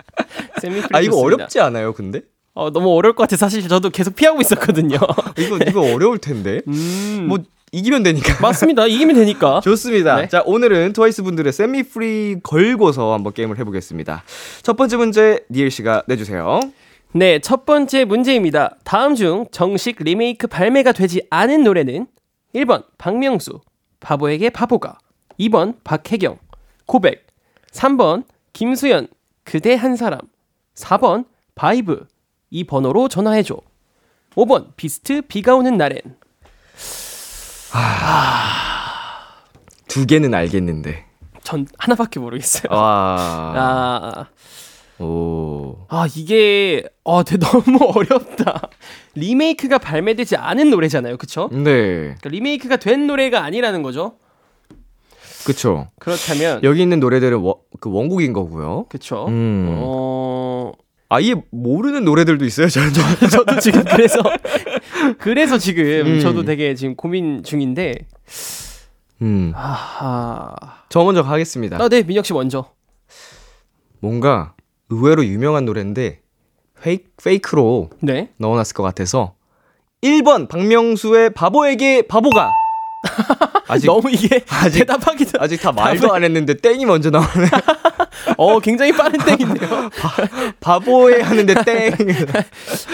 Set Me Free 아 이거 좋습니다. 어렵지 않아요, 근데? 어, 너무 어려울 것 같아. 사실 저도 계속 피하고 있었거든요. 이거 이거 어려울 텐데. 음. 뭐 이기면 되니까. 맞습니다. 이기면 되니까. 좋습니다. 네. 자, 오늘은 트와이스 분들의 Set Me Free 걸고서 한번 게임을 해보겠습니다. 첫 번째 문제 니엘 씨가 내주세요. 네, 첫 번째 문제입니다. 다음 중 정식 리메이크 발매가 되지 않은 노래는 1번 박명수, 바보에게 바보가 2번 박혜경, 고백 3번 김수현, 그대 한 사람 4번 바이브 이 번호로 전화해줘 5번 비스트 비가 오는 날엔 두 개는 알겠는데. 전 하나밖에 모르겠어요. 와. 아, 오. 아 이게 어, 되게 너무 어렵다. 리메이크가 발매되지 않은 노래잖아요, 그쵸? 네. 그러니까 리메이크가 된 노래가 아니라는 거죠. 그쵸. 그렇다면 여기 있는 노래들은 원, 그 원곡인 거고요. 그쵸? 음. 어 아예 모르는 노래들도 있어요, 저는. 저 도 지금 그래서 그래서 지금 음. 저도 되게 지금 고민 중인데 음. 아하 저 먼저 가겠습니다. 아 네 민혁 씨 먼저 뭔가 의외로 유명한 노래인데 페이크, 페이크로 네 넣어놨을 것 같아서 1번 박명수의 바보에게 바보가 아직 너무 이게 아직- 대답하기도 아직 다 말도 안 했는데 땡이 먼저 나오네. 어 굉장히 빠른 땡인데요. 바 보에 하는데 땡.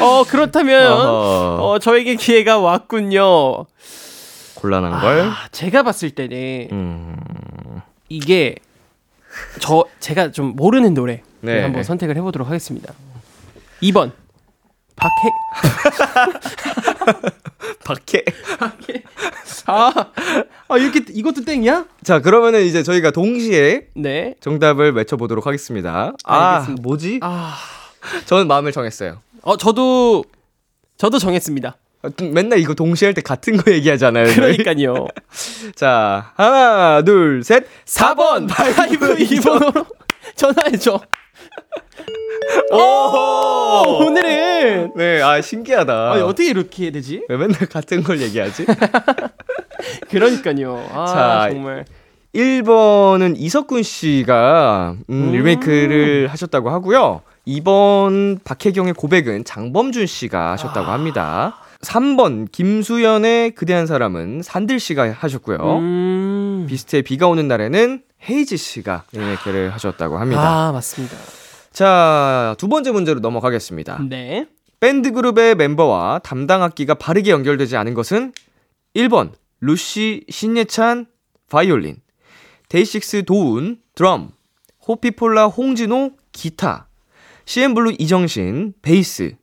어 그렇다면. 어 저에게 기회가 왔군요. 곤란한 걸. 아, 제가 봤을 때는 음. 이게 저 제가 좀 모르는 노래 네. 한번 선택을 해보도록 하겠습니다. 2번 박해 박해. 아, 아 이렇게 이것도 땡이야? 자, 그러면은 이제 저희가 동시에 네. 정답을 외쳐 보도록 하겠습니다. 아, 알겠습니다. 뭐지? 아, 저는 마음을 정했어요. 어 저도 저도 정했습니다. 아, 좀 맨날 이거 동시에 할 때 같은 거 얘기하잖아요. 그러니까요. 자, 하나, 둘, 셋. 4번 바이브 이 번호로 전화해줘. 오, 오늘은 네, 아, 신기하다. 아니, 어떻게 이렇게 해야 되지? 왜 맨날 같은 걸 얘기하지? 그러니까요. 아 자, 정말 1번은 이석훈 씨가 음, 음. 리메이크를 하셨다고 하고요. 2번 박혜경의 고백은 장범준 씨가 하셨다고 합니다. 3번 김수연의 그대 한 사람은 산들 씨가 하셨고요. 음. 비스트의 비가 오는 날에는 헤이지 씨가 리메이크를 하셨다고 합니다. 아 맞습니다. 자, 두 번째 문제로 넘어가겠습니다. 네. 밴드 그룹의 멤버와 담당 악기가 바르게 연결되지 않은 것은 1번 루시 신예찬 바이올린 데이식스 도운 드럼 호피폴라 홍진호 기타 CN블루 이정신 베이스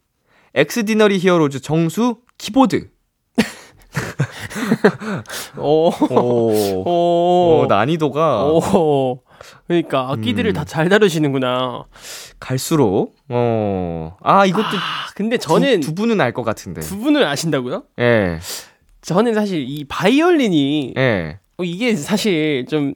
엑스디너리 히어로즈 정수 키보드 오. 오, 오. 오 난이도가 오. 그러니까 악기들을 음. 다 잘 다루시는구나. 갈수록 어 아 이것도 아, 근데 저는 두, 두 분은 알 것 같은데 두 분을 아신다고요? 예 저는 사실 이 바이올린이 예. 어, 이게 사실 좀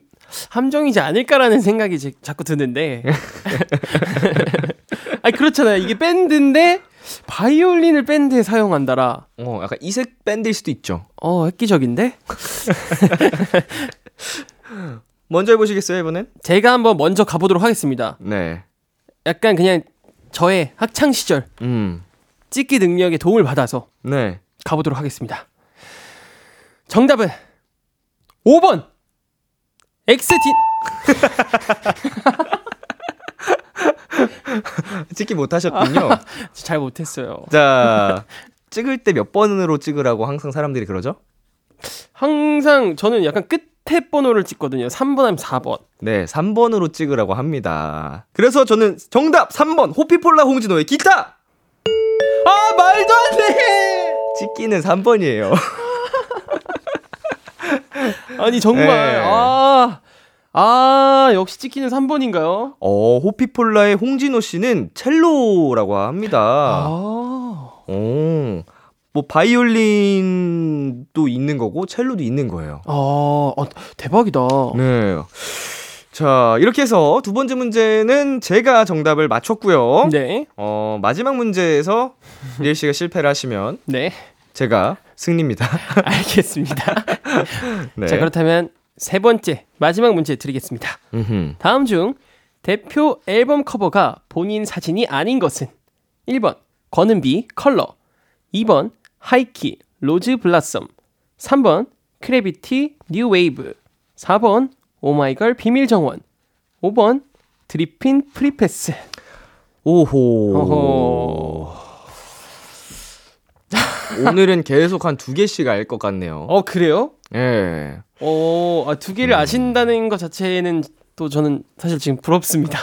함정이지 않을까라는 생각이 제, 자꾸 드는데. 아니 그렇잖아요. 이게 밴드인데 바이올린을 밴드에 사용한다라. 어 약간 이색 밴드일 수도 있죠 어 획기적인데? 먼저 해보시겠어요 이번엔 제가 한번 먼저 가보도록 하겠습니다. 네 약간 그냥 저의 학창 시절 음. 찍기 능력에 도움을 받아서 네. 가보도록 하겠습니다. 정답은 5번 엑스틴 찍기 못 하셨군요. 잘 못했어요. 자, 찍을 때 몇 번으로 찍으라고 항상 사람들이 그러죠? 항상 저는 약간 끝 에 번호를 찍거든요. 3번 아니면 4번. 네, 3번으로 찍으라고 합니다. 그래서 저는 정답 3번 호피폴라 홍진호의 기타! 아 말도 안 돼. 찍기는 3번이에요. 아니 정말 네. 아. 아, 역시 찍기는 3번인가요? 어, 호피폴라의 홍진호 씨는 첼로라고 합니다. 아. 오. 뭐 바이올린도 있는 거고 첼로도 있는 거예요. 아, 어, 대박이다. 네. 자, 이렇게 해서 두 번째 문제는 제가 정답을 맞췄고요. 네. 어, 마지막 문제에서 리엘 씨가 실패를 하시면 네. 제가 승리입니다. 알겠습니다. 네. 자, 그렇다면 세 번째 마지막 문제 드리겠습니다. 음흠. 다음 중 대표 앨범 커버가 본인 사진이 아닌 것은 1번 권은비 컬러 2번 하이키 Rose Blossom 3번 크래비티 New Wave 4번 오마이걸 비밀 정원 5번 드리핀 Free Pass 오호. 어허. 오늘은 계속 한 두 개씩 알 것 같네요. 어 그래요? 예. 어, 아, 두 개를 아신다는 것 자체는 또 저는 사실 지금 부럽습니다.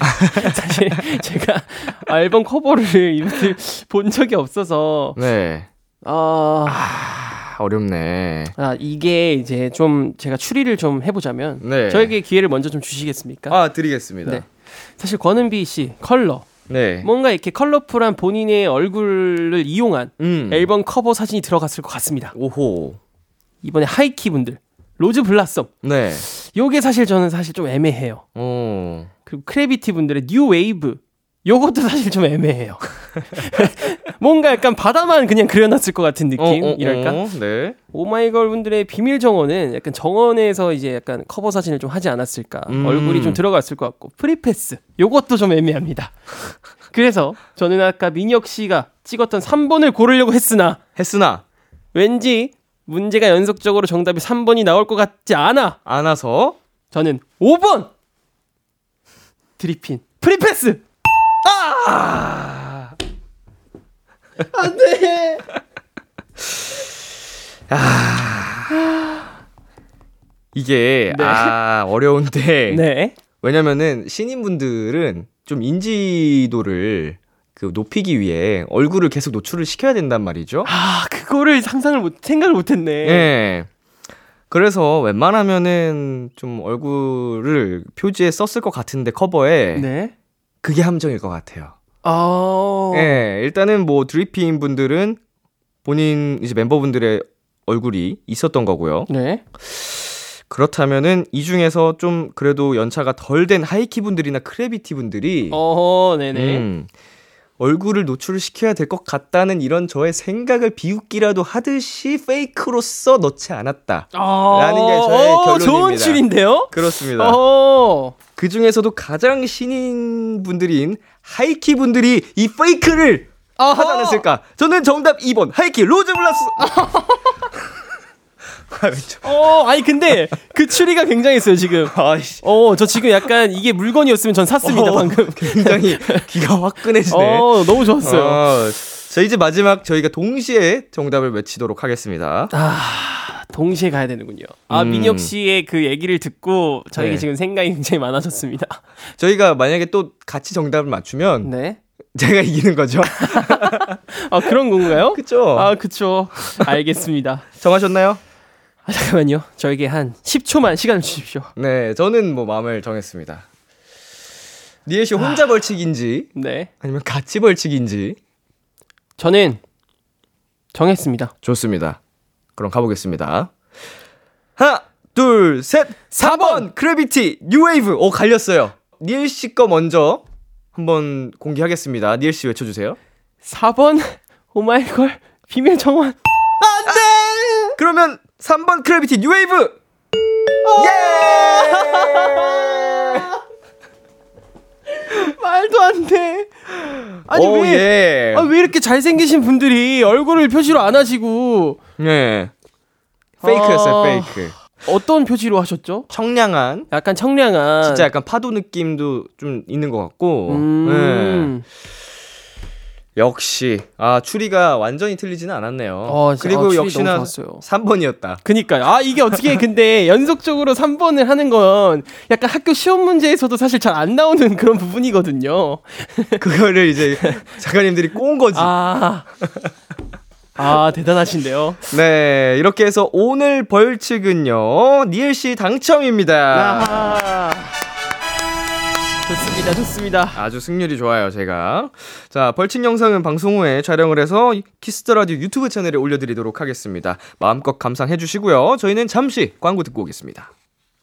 사실 제가 앨범 커버를 이분들 본 적이 없어서 네. 아, 아, 어렵네. 아 이게 이제 좀 제가 추리를 좀 해보자면 네. 저에게 기회를 먼저 좀 주시겠습니까? 아, 드리겠습니다. 네. 사실 권은비 씨 컬러 네. 뭔가 이렇게 컬러풀한 본인의 얼굴을 이용한 음. 앨범 커버 사진이 들어갔을 것 같습니다. 오호. 2번에 하이키 분들 Rose Blossom 네. 요게 사실 저는 사실 좀 애매해요. 어. 그리고 크래비티 분들의 New Wave 요것도 사실 좀 애매해요. 뭔가 약간 바다만 그냥 그려놨을 것 같은 느낌 어, 어, 이랄까. 어, 네. 오마이걸 분들의 비밀 정원은 약간 정원에서 이제 약간 커버 사진을 좀 하지 않았을까. 음. 얼굴이 좀 들어갔을 것 같고 Free Pass 요것도 좀 애매합니다. 그래서 저는 아까 민혁 씨가 찍었던 3번을 고르려고 했으나 했으나 왠지 문제가 연속적으로 정답이 3번이 나올 것 같지 않아서 저는 5번 드리핀 Free Pass 아 안돼 이게 네. 아 어려운데 네 왜냐면은 신인분들은 좀 인지도를 그 높이기 위해 얼굴을 계속 노출을 시켜야 된단 말이죠. 아 그거를 상상을 못 생각을 못 했네 예. 그래서 웬만하면은 좀 얼굴을 표지에 썼을 것 같은데 커버에 네. 그게 함정일 것 같아요. 아 예, 일단은 뭐 드리핑 분들은 본인 이제 멤버분들의 얼굴이 있었던 거고요. 네. 그렇다면은 이 중에서 좀 그래도 연차가 덜 된 하이키 분들이나 크래비티 분들이 어 네네 음, 얼굴을 노출시켜야 될 것 같다는 이런 저의 생각을 비웃기라도 하듯이 fake로서 넣지 않았다. 아, 라는 게 저의 어, 결론입니다. 좋은 추리인데요 그렇습니다. 어그 중에서도 가장 신인 분들인 하이키 분들이 이 fake를 하지 않았을까? 저는 정답 2번 하이키 Rose Blossom. 아, 저- 어 아니 근데 그 추리가 굉장했어요 지금 아이씨. 어 저 지금 약간 이게 물건이었으면 전 샀습니다 어, 방금 굉장히 기가 화끈해지네. 어 너무 좋았어요 어, 자 이제 마지막 저희가 동시에 정답을 외치도록 하겠습니다. 아, 동시에 가야 되는군요. 아, 음. 민혁 씨의 그 얘기를 듣고 저에게 네. 지금 생각이 굉장히 많아졌습니다. 저희가 만약에 또 같이 정답을 맞추면 네. 제가 이기는 거죠. 아, 그런 건가요? 그쵸? 아, 그쵸. 알겠습니다. 정하셨나요? 아, 잠깐만요. 저에게 한 10초만 시간을 주십시오. 네, 저는 뭐 마음을 정했습니다. 니엘 씨 혼자 벌칙인지 네. 아니면 같이 벌칙인지 저는 정했습니다. 좋습니다. 그럼 가보겠습니다. 하나, 둘, 셋, 4번 크래비티 New Wave. 오 갈렸어요. 니엘 씨 거 먼저 한번 공개하겠습니다. 니엘 씨 외쳐주세요. 4번 오마이걸 비밀 정원. 그러면 3번 크래비티 New Wave. 예! 말도 안 돼. 아니 오, 왜? 예. 아, 왜 이렇게 잘생기신 분들이 얼굴을 표지로 안 하시고 네. fake였어요, 아. fake. 어떤 표지로 하셨죠? 청량한 약간 청량한 진짜 약간 파도 느낌도 좀 있는 것 같고. 음. 네. 역시 아 추리가 완전히 틀리지는 않았네요. 어, 진짜, 그리고 아, 역시나 너무 좋았어요. 3번이었다. 그니까요. 아, 이게 어떻게 근데 연속적으로 3번을 하는 건 약간 학교 시험 문제에서도 사실 잘 안 나오는 그런 부분이거든요. 그거를 이제 작가님들이 꼬은 거지. 아. 아, 대단하신데요. 네, 이렇게 해서 오늘 벌칙은요. 니엘 씨 당첨입니다. 아. 좋습니다. 좋습니다. 아주 승률이 좋아요, 제가. 자, 벌칙 영상은 방송 후에 촬영을 해서 키스 더 라디오 유튜브 채널에 올려드리도록 하겠습니다. 마음껏 감상해 주시고요. 저희는 잠시 광고 듣고 오겠습니다.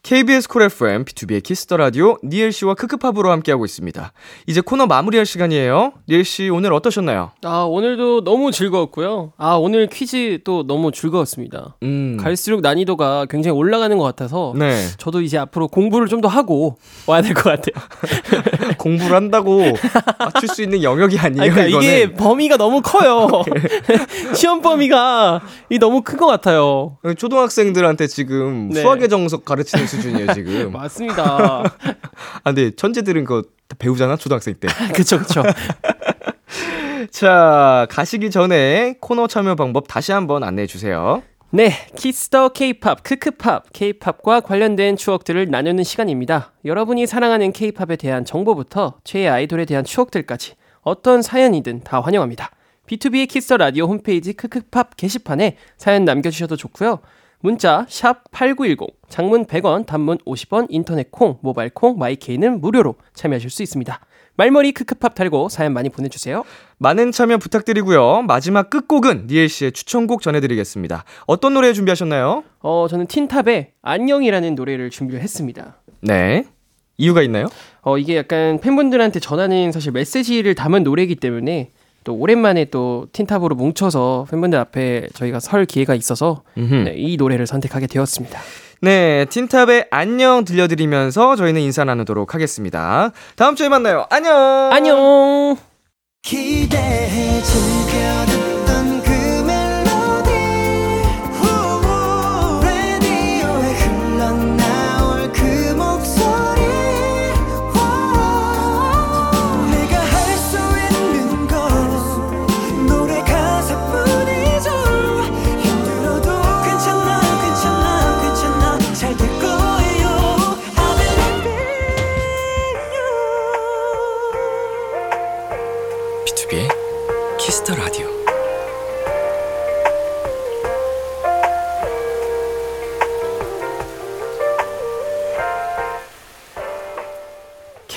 KBS 쿨 FM, 비투비의 키스 더 라디오, 니엘 씨와 ㅋㅋ팝으로 함께하고 있습니다. 이제 코너 마무리할 시간이에요. 니엘 씨, 오늘 어떠셨나요? 아, 오늘도 너무 즐거웠고요. 아, 오늘 퀴즈 또 너무 즐거웠습니다. 음. 갈수록 난이도가 굉장히 올라가는 것 같아서 네. 저도 이제 앞으로 공부를 좀 더 하고 와야 될 것 같아요. 공부를 한다고 맞출 수 있는 영역이 아니에요, 아니, 그러니까. 이게 범위가 너무 커요. 시험 범위가 이 너무 큰 것 같아요. 초등학생들한테 지금 네. 수학의 정석 가르치는 수준이에요, 지금. 맞습니다. 아, 근데 천재들은 그거 다 배우잖아, 초등학생 때. 그쵸, 그쵸. 자, 가시기 전에 코너 참여 방법 다시 한번 안내해 주세요. 네, 키스 더 케이팝, 크크팝, 케이팝과 관련된 추억들을 나누는 시간입니다. 여러분이 사랑하는 케이팝에 대한 정보부터 최애 아이돌에 대한 추억들까지 어떤 사연이든 다 환영합니다. 비투비의 키스 더 라디오 홈페이지 크크팝 게시판에 사연 남겨주셔도 좋고요. 문자 샵 8910, 장문 100원, 단문 50원, 인터넷 콩, 모바일 콩, 마이케이는 무료로 참여하실 수 있습니다. 말머리 크크팝 달고 사연 많이 보내주세요. 많은 참여 부탁드리고요. 마지막 끝곡은 니엘 씨의 추천곡 전해드리겠습니다. 어떤 노래 준비하셨나요? 어, 저는 틴탑의 안녕이라는 노래를 준비를 했습니다. 네. 이유가 있나요? 어, 이게 약간 팬분들한테 전하는 사실 메시지를 담은 노래이기 때문에 또 오랜만에 또 틴탑으로 뭉쳐서 팬분들 앞에 저희가 설 기회가 있어서. 네, 이 노래를 선택하게 되었습니다. 네, 틴탑의 안녕 들려드리면서 저희는 인사 나누도록 하겠습니다. 다음 주에 만나요. 안녕! 안녕!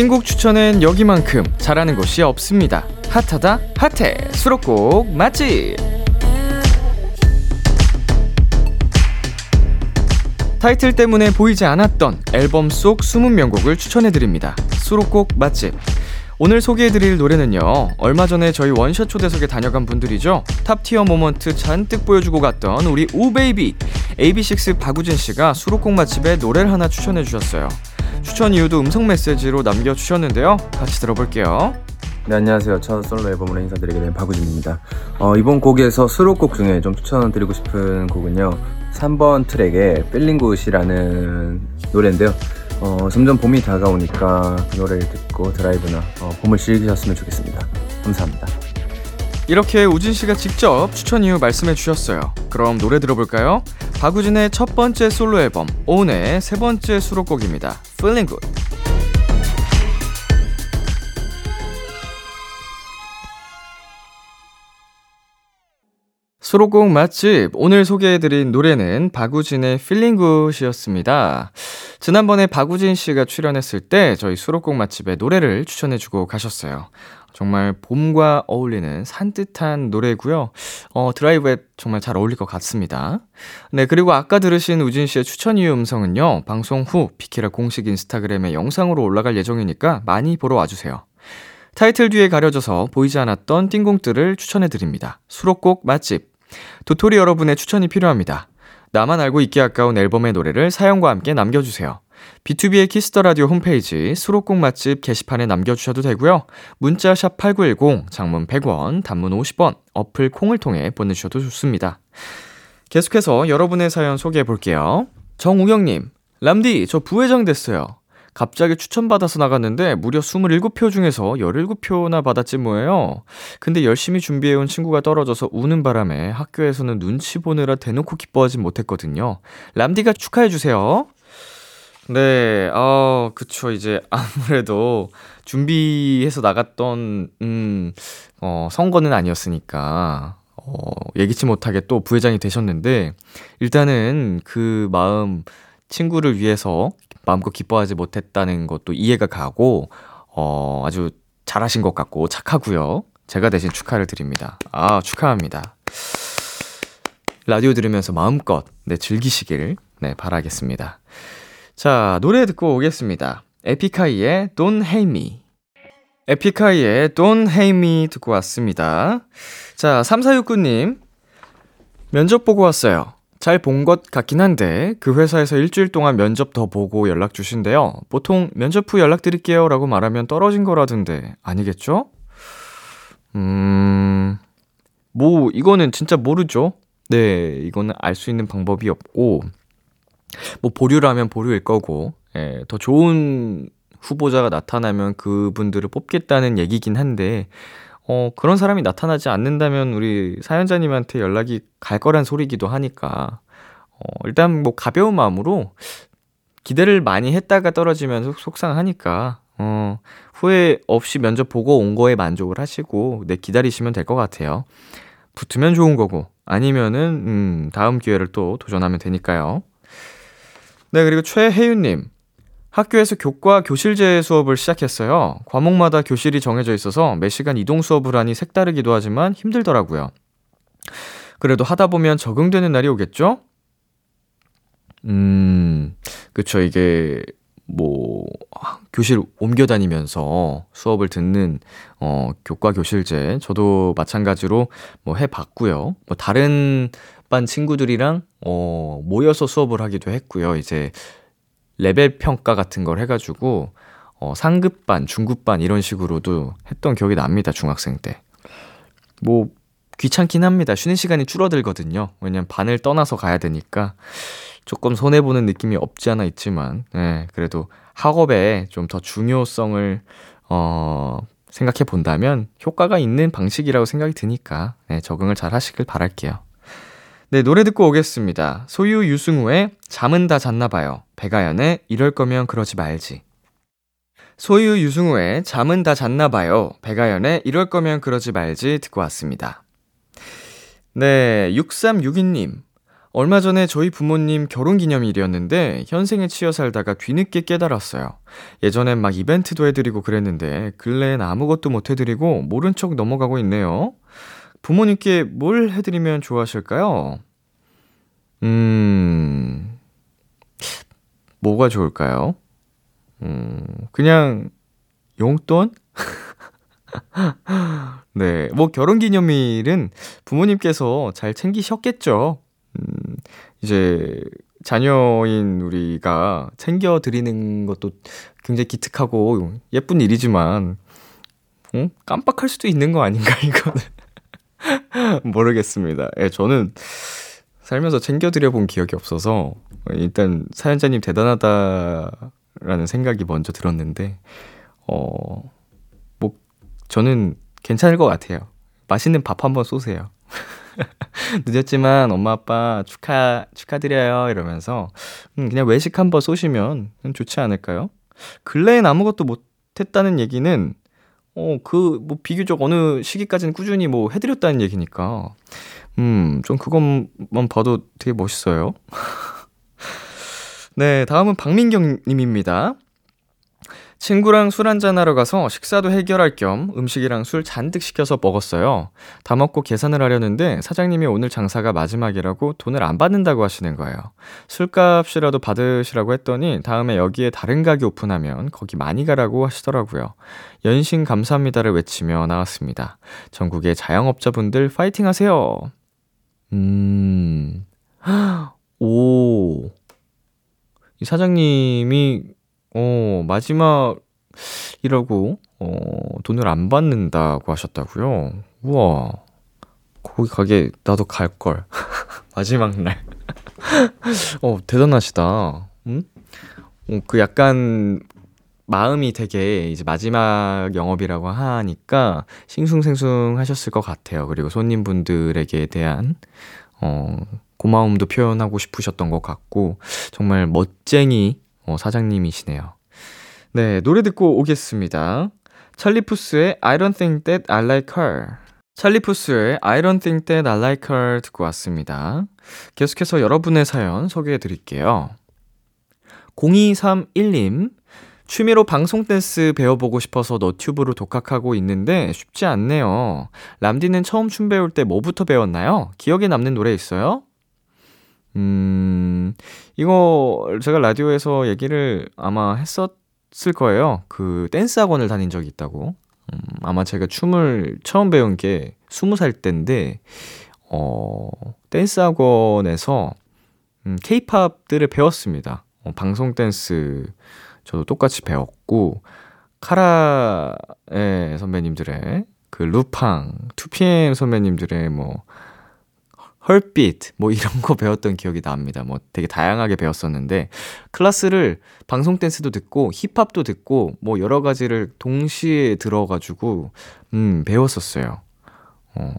띵곡 추천은 여기만큼 잘하는 곳이 없습니다. 핫하다 핫해. 수록곡 맛집 타이틀 때문에 보이지 않았던 앨범 속 숨은 명곡을 추천해드립니다. 수록곡 맛집 오늘 소개해드릴 노래는요 얼마 전에 저희 원샷 초대석에 다녀간 분들이죠? top tier moment 잔뜩 보여주고 갔던 우리 우베이비 AB6 박우진 씨가 수록곡 맛집에 노래를 하나 추천해주셨어요 추천 이유도 음성 메시지로 남겨주셨는데요 같이 들어볼게요 네, 안녕하세요. 첫 솔로 앨범으로 인사드리게 된 박우진입니다. 어, 이번 곡에서 수록곡 중에 좀 추천드리고 싶은 곡은요. 3번 트랙의 Feeling Good이라는 노래인데요. 어, 점점 봄이 다가오니까 그 노래를 듣고 드라이브나 어, 봄을 즐기셨으면 좋겠습니다. 감사합니다. 이렇게 우진 씨가 직접 추천 이유 말씀해 주셨어요 그럼 노래 들어볼까요? 박우진의 첫 번째 솔로 앨범 오은의 세 번째 수록곡입니다 Feeling Good 수록곡 맛집 오늘 소개해드린 노래는 박우진의 필링굿이었습니다. 지난번에 박우진 씨가 출연했을 때 저희 수록곡 맛집의 노래를 추천해주고 가셨어요. 정말 봄과 어울리는 산뜻한 노래고요. 어, 드라이브에 정말 잘 어울릴 것 같습니다. 네, 그리고 아까 들으신 우진 씨의 추천 이유 음성은요. 방송 후 비키라 공식 인스타그램에 영상으로 올라갈 예정이니까 많이 보러 와주세요. 타이틀 뒤에 가려져서 보이지 않았던 띵곡들을 추천해드립니다. 수록곡 맛집. 도토리 여러분의 추천이 필요합니다. 나만 알고 있기 아까운 앨범의 노래를 사연과 함께 남겨주세요. 비투비의 키스 더 라디오 홈페이지 수록곡 맛집 게시판에 남겨 주셔도 되고요. 문자 샵 #8910 장문 100원, 단문 50원, 어플 콩을 통해 보내 주셔도 좋습니다. 계속해서 여러분의 사연 소개해 볼게요. 정우경 님, 람디 저 부회장 됐어요. 갑자기 추천받아서 나갔는데 무려 27표 중에서 17표나 받았지 뭐예요. 근데 열심히 준비해온 친구가 떨어져서 우는 바람에 학교에서는 눈치 보느라 대놓고 기뻐하진 못했거든요. 람디가 축하해주세요. 네, 어, 그쵸. 이제 아무래도 준비해서 나갔던, 음, 어, 선거는 아니었으니까, 어, 예기치 못하게 또 부회장이 되셨는데, 일단은 그 마음, 친구를 위해서 마음껏 기뻐하지 못했다는 것도 이해가 가고, 어, 아주 잘하신 것 같고, 착하고요 제가 대신 축하를 드립니다. 아, 축하합니다. 라디오 들으면서 마음껏, 네, 즐기시길, 네, 바라겠습니다. 자, 노래 듣고 오겠습니다. 에픽하이의 Don't Hate Me. 에픽하이의 Don't Hate Me 듣고 왔습니다. 자, 3469님. 면접 보고 왔어요. 잘 본 것 같긴 한데, 그 회사에서 일주일 동안 면접 더 보고 연락 주신대요. 보통 면접 후 연락 드릴게요 라고 말하면 떨어진 거라던데, 아니겠죠? 음, 뭐, 이거는 진짜 모르죠? 네, 이거는 알 수 있는 방법이 없고, 뭐 보류라면 보류일 거고, 예, 더 좋은 후보자가 나타나면 그분들을 뽑겠다는 얘기긴 한데, 어, 그런 사람이 나타나지 않는다면 우리 사연자님한테 연락이 갈 거란 소리기도 하니까, 어, 일단 뭐 가벼운 마음으로 기대를 많이 했다가 떨어지면 속, 속상하니까, 어, 후회 없이 면접 보고 온 거에 만족을 하시고, 네, 기다리시면 될 것 같아요. 붙으면 좋은 거고, 아니면은, 음, 다음 기회를 또 도전하면 되니까요. 네, 그리고 최혜윤님. 학교에서 교과 교실제 수업을 시작했어요. 과목마다 교실이 정해져 있어서 매 시간 이동 수업을 하니 색다르기도 하지만 힘들더라고요. 그래도 하다 보면 적응되는 날이 오겠죠? 음, 그쵸. 이게, 뭐, 교실 옮겨 다니면서 수업을 듣는, 어, 교과 교실제. 저도 마찬가지로 뭐 해봤고요. 뭐 다른 반 친구들이랑, 어, 모여서 수업을 하기도 했고요. 이제 레벨 평가 같은 걸 해가지고, 어, 상급반, 중급반 이런 식으로도 했던 기억이 납니다. 중학생 때. 뭐, 귀찮긴 합니다. 쉬는 시간이 줄어들거든요. 왜냐면 반을 떠나서 가야 되니까. 조금 손해 보는 느낌이 없지 않아 있지만, 네, 그래도 학업에 좀 더 중요성을, 어, 생각해 본다면 효과가 있는 방식이라고 생각이 드니까, 네, 적응을 잘 하시길 바랄게요. 네, 노래 듣고 오겠습니다. 소유 유승우의 잠은 다 잤나 봐요. 배가연의 이럴 거면 그러지 말지. 소유 유승우의 잠은 다 잤나 봐요. 배가연의 이럴 거면 그러지 말지 듣고 왔습니다. 네, 6362님. 얼마 전에 저희 부모님 결혼 기념일이었는데 현생에 치여 살다가 뒤늦게 깨달았어요. 예전엔 막 이벤트도 해드리고 그랬는데 근래엔 아무것도 못 해드리고 모른 척 넘어가고 있네요. 부모님께 뭘 해드리면 좋아하실까요? 음, 뭐가 좋을까요? 음, 그냥 용돈? 네, 뭐 결혼 기념일은 부모님께서 잘 챙기셨겠죠. 음, 이제 자녀인 우리가 챙겨드리는 것도 굉장히 기특하고 예쁜 일이지만, 어? 깜빡할 수도 있는 거 아닌가, 이거는. 모르겠습니다. 예, 저는 살면서 챙겨드려 본 기억이 없어서, 일단 사연자님 대단하다라는 생각이 먼저 들었는데, 어, 뭐, 저는 괜찮을 것 같아요. 맛있는 밥 한번 쏘세요. 늦었지만 엄마 아빠 축하 축하드려요 이러면서 음, 그냥 외식 한번 쏘시면 좋지 않을까요? 근래엔 아무것도 못했다는 얘기는 어 그 뭐 비교적 어느 시기까지는 꾸준히 뭐 해드렸다는 얘기니까 음, 좀 그것만 봐도 되게 멋있어요. 네, 다음은 박민경 님입니다. 친구랑 술 한잔하러 가서 식사도 해결할 겸 음식이랑 술 잔뜩 시켜서 먹었어요. 다 먹고 계산을 하려는데 사장님이 오늘 장사가 마지막이라고 돈을 안 받는다고 하시는 거예요. 술값이라도 받으시라고 했더니 다음에 여기에 다른 가게 오픈하면 거기 많이 가라고 하시더라고요. 연신 감사합니다를 외치며 나왔습니다. 전국의 자영업자분들 파이팅 하세요. 음, 오. 이 사장님이 어, 마지막이라고, 어, 돈을 안 받는다고 하셨다고요? 우와. 거기 가게 나도 갈걸. 마지막 날. 어, 대단하시다. 응? 어, 그 약간, 마음이 되게 이제 마지막 영업이라고 하니까 싱숭생숭 하셨을 것 같아요. 그리고 손님분들에게 대한, 어, 고마움도 표현하고 싶으셨던 것 같고, 정말 멋쟁이 어, 사장님이시네요. 네, 노래 듣고 오겠습니다. 찰리푸스의 I don't think that I like her. 찰리푸스의 I don't think that I like her 듣고 왔습니다. 계속해서 여러분의 사연 소개해 드릴게요. 0231님, 취미로 방송 댄스 배워보고 싶어서 너튜브로 독학하고 있는데 쉽지 않네요. 람디는 처음 춤 배울 때 뭐부터 배웠나요? 기억에 남는 노래 있어요? 음, 이거 제가 라디오에서 얘기를 아마 했었을 거예요. 그 댄스 학원을 다닌 적이 있다고. 음, 아마 제가 춤을 처음 배운 게 20살 때인데, 어, 댄스 학원에서 음, 케이팝들을 배웠습니다. 어, 방송 댄스 저도 똑같이 배웠고, 카라 의 선배님들의 그 루팡, 2PM 선배님들의 뭐, 헐빛 뭐 이런 거 배웠던 기억이 납니다. 뭐 되게 다양하게 배웠었는데 클래스를 방송 댄스도 듣고 힙합도 듣고 뭐 여러 가지를 동시에 들어가지고 음 배웠었어요. 어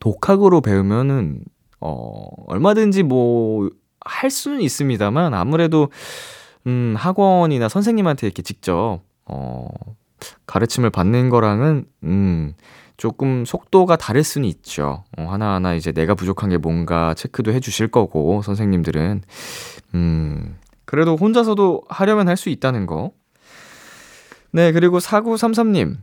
독학으로 배우면은 어 얼마든지 뭐 할 수는 있습니다만 아무래도 음 학원이나 선생님한테 이렇게 직접 어 가르침을 받는 거랑은 음 조금 속도가 다를 수는 있죠. 어, 하나하나 이제 내가 부족한 게 뭔가 체크도 해 주실 거고, 선생님들은. 음, 그래도 혼자서도 하려면 할 수 있다는 거. 네, 그리고 4933님.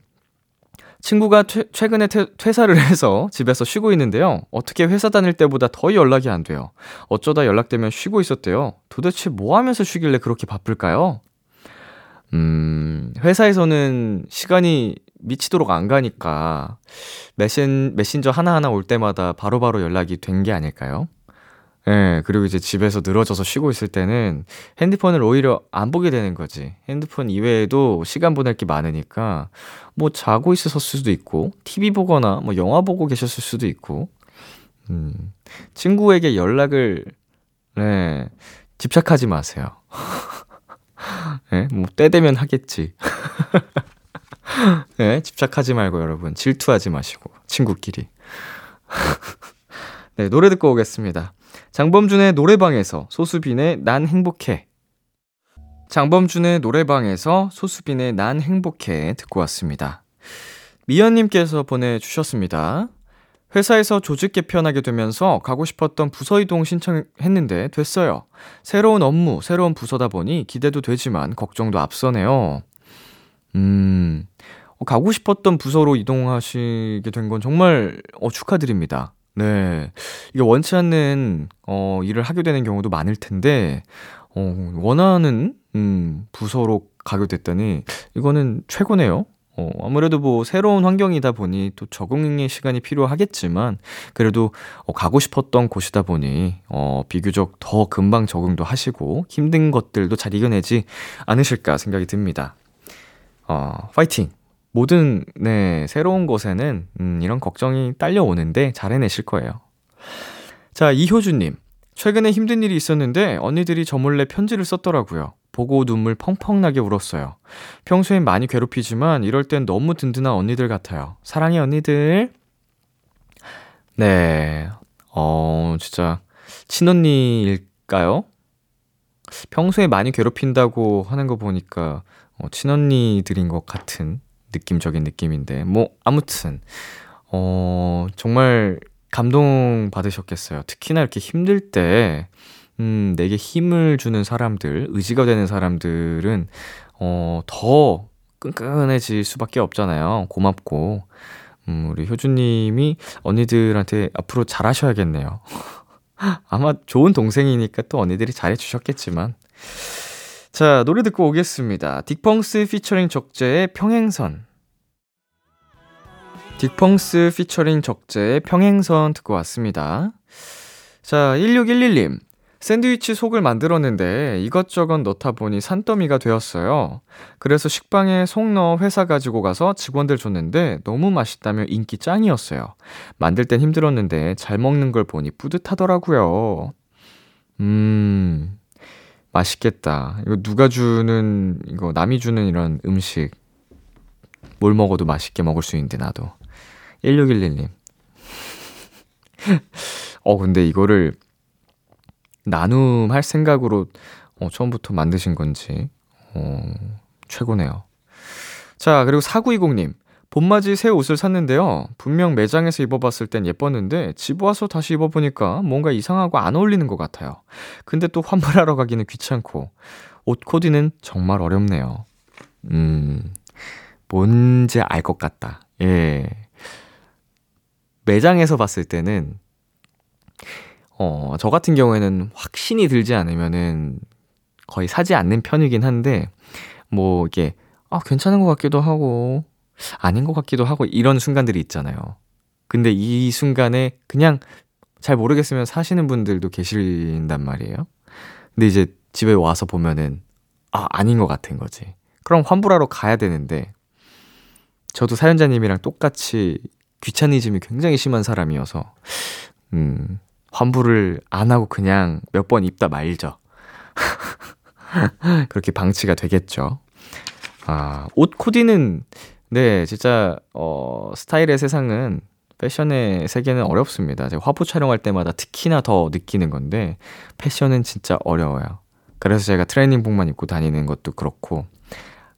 친구가 퇴, 최근에 퇴, 퇴사를 해서 집에서 쉬고 있는데요. 어떻게 회사 다닐 때보다 더 연락이 안 돼요. 어쩌다 연락되면 쉬고 있었대요. 도대체 뭐 하면서 쉬길래 그렇게 바쁠까요? 음, 회사에서는 시간이 미치도록 안 가니까 메신, 메신저 하나하나 올 때마다 바로바로 바로 연락이 된 게 아닐까요? 예, 네, 그리고 이제 집에서 늘어져서 쉬고 있을 때는 핸드폰을 오히려 안 보게 되는 거지. 핸드폰 이외에도 시간 보낼 게 많으니까 뭐 자고 있었을 수도 있고, TV 보거나 뭐 영화 보고 계셨을 수도 있고, 음, 친구에게 연락을, 네, 집착하지 마세요. 예, 네, 뭐때 되면 하겠지. 네, 집착하지 말고 여러분 질투하지 마시고 친구끼리. 네, 노래 듣고 오겠습니다. 장범준의 노래방에서 소수빈의 난 행복해. 장범준의 노래방에서 소수빈의 난 행복해 듣고 왔습니다. 미연님께서 보내주셨습니다. 회사에서 조직 개편하게 되면서 가고 싶었던 부서 이동 신청했는데 됐어요. 새로운 업무, 새로운 부서다 보니 기대도 되지만 걱정도 앞서네요. 음, 어, 가고 싶었던 부서로 이동하시게 된 건 정말 어, 축하드립니다. 네. 이게 원치 않는 어, 일을 하게 되는 경우도 많을 텐데, 어, 원하는 음, 부서로 가게 됐다니, 이거는 최고네요. 어, 아무래도 뭐 새로운 환경이다 보니 또 적응의 시간이 필요하겠지만, 그래도 어, 가고 싶었던 곳이다 보니, 어, 비교적 더 금방 적응도 하시고, 힘든 것들도 잘 이겨내지 않으실까 생각이 듭니다. 어, 파이팅! 모든, 네, 새로운 곳에는, 음, 이런 걱정이 딸려오는데 잘 해내실 거예요. 자, 이효주님. 최근에 힘든 일이 있었는데 언니들이 저 몰래 편지를 썼더라고요. 보고 눈물 펑펑 나게 울었어요. 평소엔 많이 괴롭히지만 이럴 땐 너무 든든한 언니들 같아요. 사랑해, 언니들. 네. 어, 진짜, 친언니일까요? 평소에 많이 괴롭힌다고 하는 거 보니까 어, 친언니들인 것 같은 느낌적인 느낌인데 뭐 아무튼 어 정말 감동 받으셨겠어요. 특히나 이렇게 힘들 때, 음, 내게 힘을 주는 사람들, 의지가 되는 사람들은, 어, 더 끈끈해질 수밖에 없잖아요. 고맙고. 음, 우리 효주님이 언니들한테 앞으로 잘하셔야겠네요. 아마 좋은 동생이니까 또 언니들이 잘해주셨겠지만. 자, 노래 듣고 오겠습니다. 딕펑스 피처링 적재의 평행선. 딕펑스 피처링 적재의 평행선 듣고 왔습니다. 자, 1611님. 샌드위치 속을 만들었는데 이것저것 넣다 보니 산더미가 되었어요. 그래서 식빵에 속 넣어 회사 가지고 가서 직원들 줬는데 너무 맛있다며 인기 짱이었어요. 만들 땐 힘들었는데 잘 먹는 걸 보니 뿌듯하더라고요. 음, 맛있겠다. 이거 누가 주는, 이거 남이 주는 이런 음식. 뭘 먹어도 맛있게 먹을 수 있는데, 나도. 1611님. 어, 근데 이거를 나눔할 생각으로 어, 처음부터 만드신 건지, 어, 최고네요. 자, 그리고 4920님. 봄맞이 새 옷을 샀는데요. 분명 매장에서 입어봤을 땐 예뻤는데 집 와서 다시 입어보니까 뭔가 이상하고 안 어울리는 것 같아요. 근데 또 환불하러 가기는 귀찮고 옷 코디는 정말 어렵네요. 음, 뭔지 알 것 같다. 예. 매장에서 봤을 때는 어, 저 같은 경우에는 확신이 들지 않으면은 거의 사지 않는 편이긴 한데 뭐 이게 아 괜찮은 것 같기도 하고 아닌 것 같기도 하고 이런 순간들이 있잖아요. 근데 이 순간에 그냥 잘 모르겠으면 사시는 분들도 계신단 말이에요. 근데 이제 집에 와서 보면은 아, 아닌 것 같은 거지. 그럼 환불하러 가야 되는데 저도 사연자님이랑 똑같이 귀차니즘이 굉장히 심한 사람이어서 음, 환불을 안 하고 그냥 몇 번 입다 말죠. 그렇게 방치가 되겠죠. 아, 옷 코디는 네, 진짜 어 스타일의 세상은 패션의 세계는 어렵습니다. 제가 화보 촬영할 때마다 특히나 더 느끼는 건데 패션은 진짜 어려워요. 그래서 제가 트레이닝복만 입고 다니는 것도 그렇고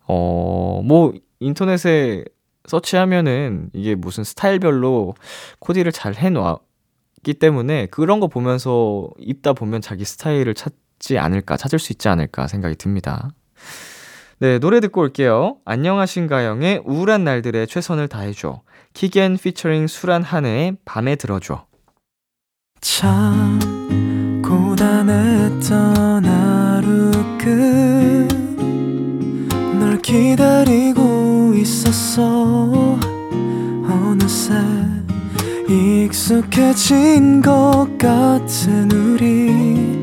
어 뭐 인터넷에 서치하면은 이게 무슨 스타일별로 코디를 잘 해놨기 때문에 그런 거 보면서 입다 보면 자기 스타일을 찾지 않을까 찾을 수 있지 않을까 생각이 듭니다. 네, 노래 듣고 올게요. 안녕하신가영의 우울한 날들의 최선을 다해줘. 키겐 피처링 술한 한해의 밤에 들어줘. 참 고단했던 하루 끝널 기다리고 있었어 어느새 익숙해진 것 같은 우리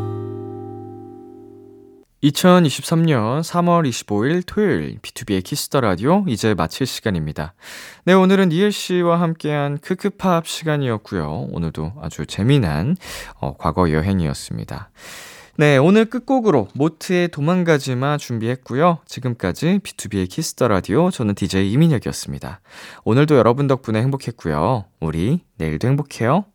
2023년 3월 25일 토요일 비투비의 키스 더 라디오 이제 마칠 시간입니다. 네, 오늘은 니엘 씨와 함께한 크크팝 시간이었고요. 오늘도 아주 재미난 어, 과거 여행이었습니다. 네, 오늘 끝곡으로 모트의 도망가지마 준비했고요. 지금까지 비투비의 키스 더 라디오 저는 DJ 이민혁이었습니다. 오늘도 여러분 덕분에 행복했고요. 우리 내일도 행복해요.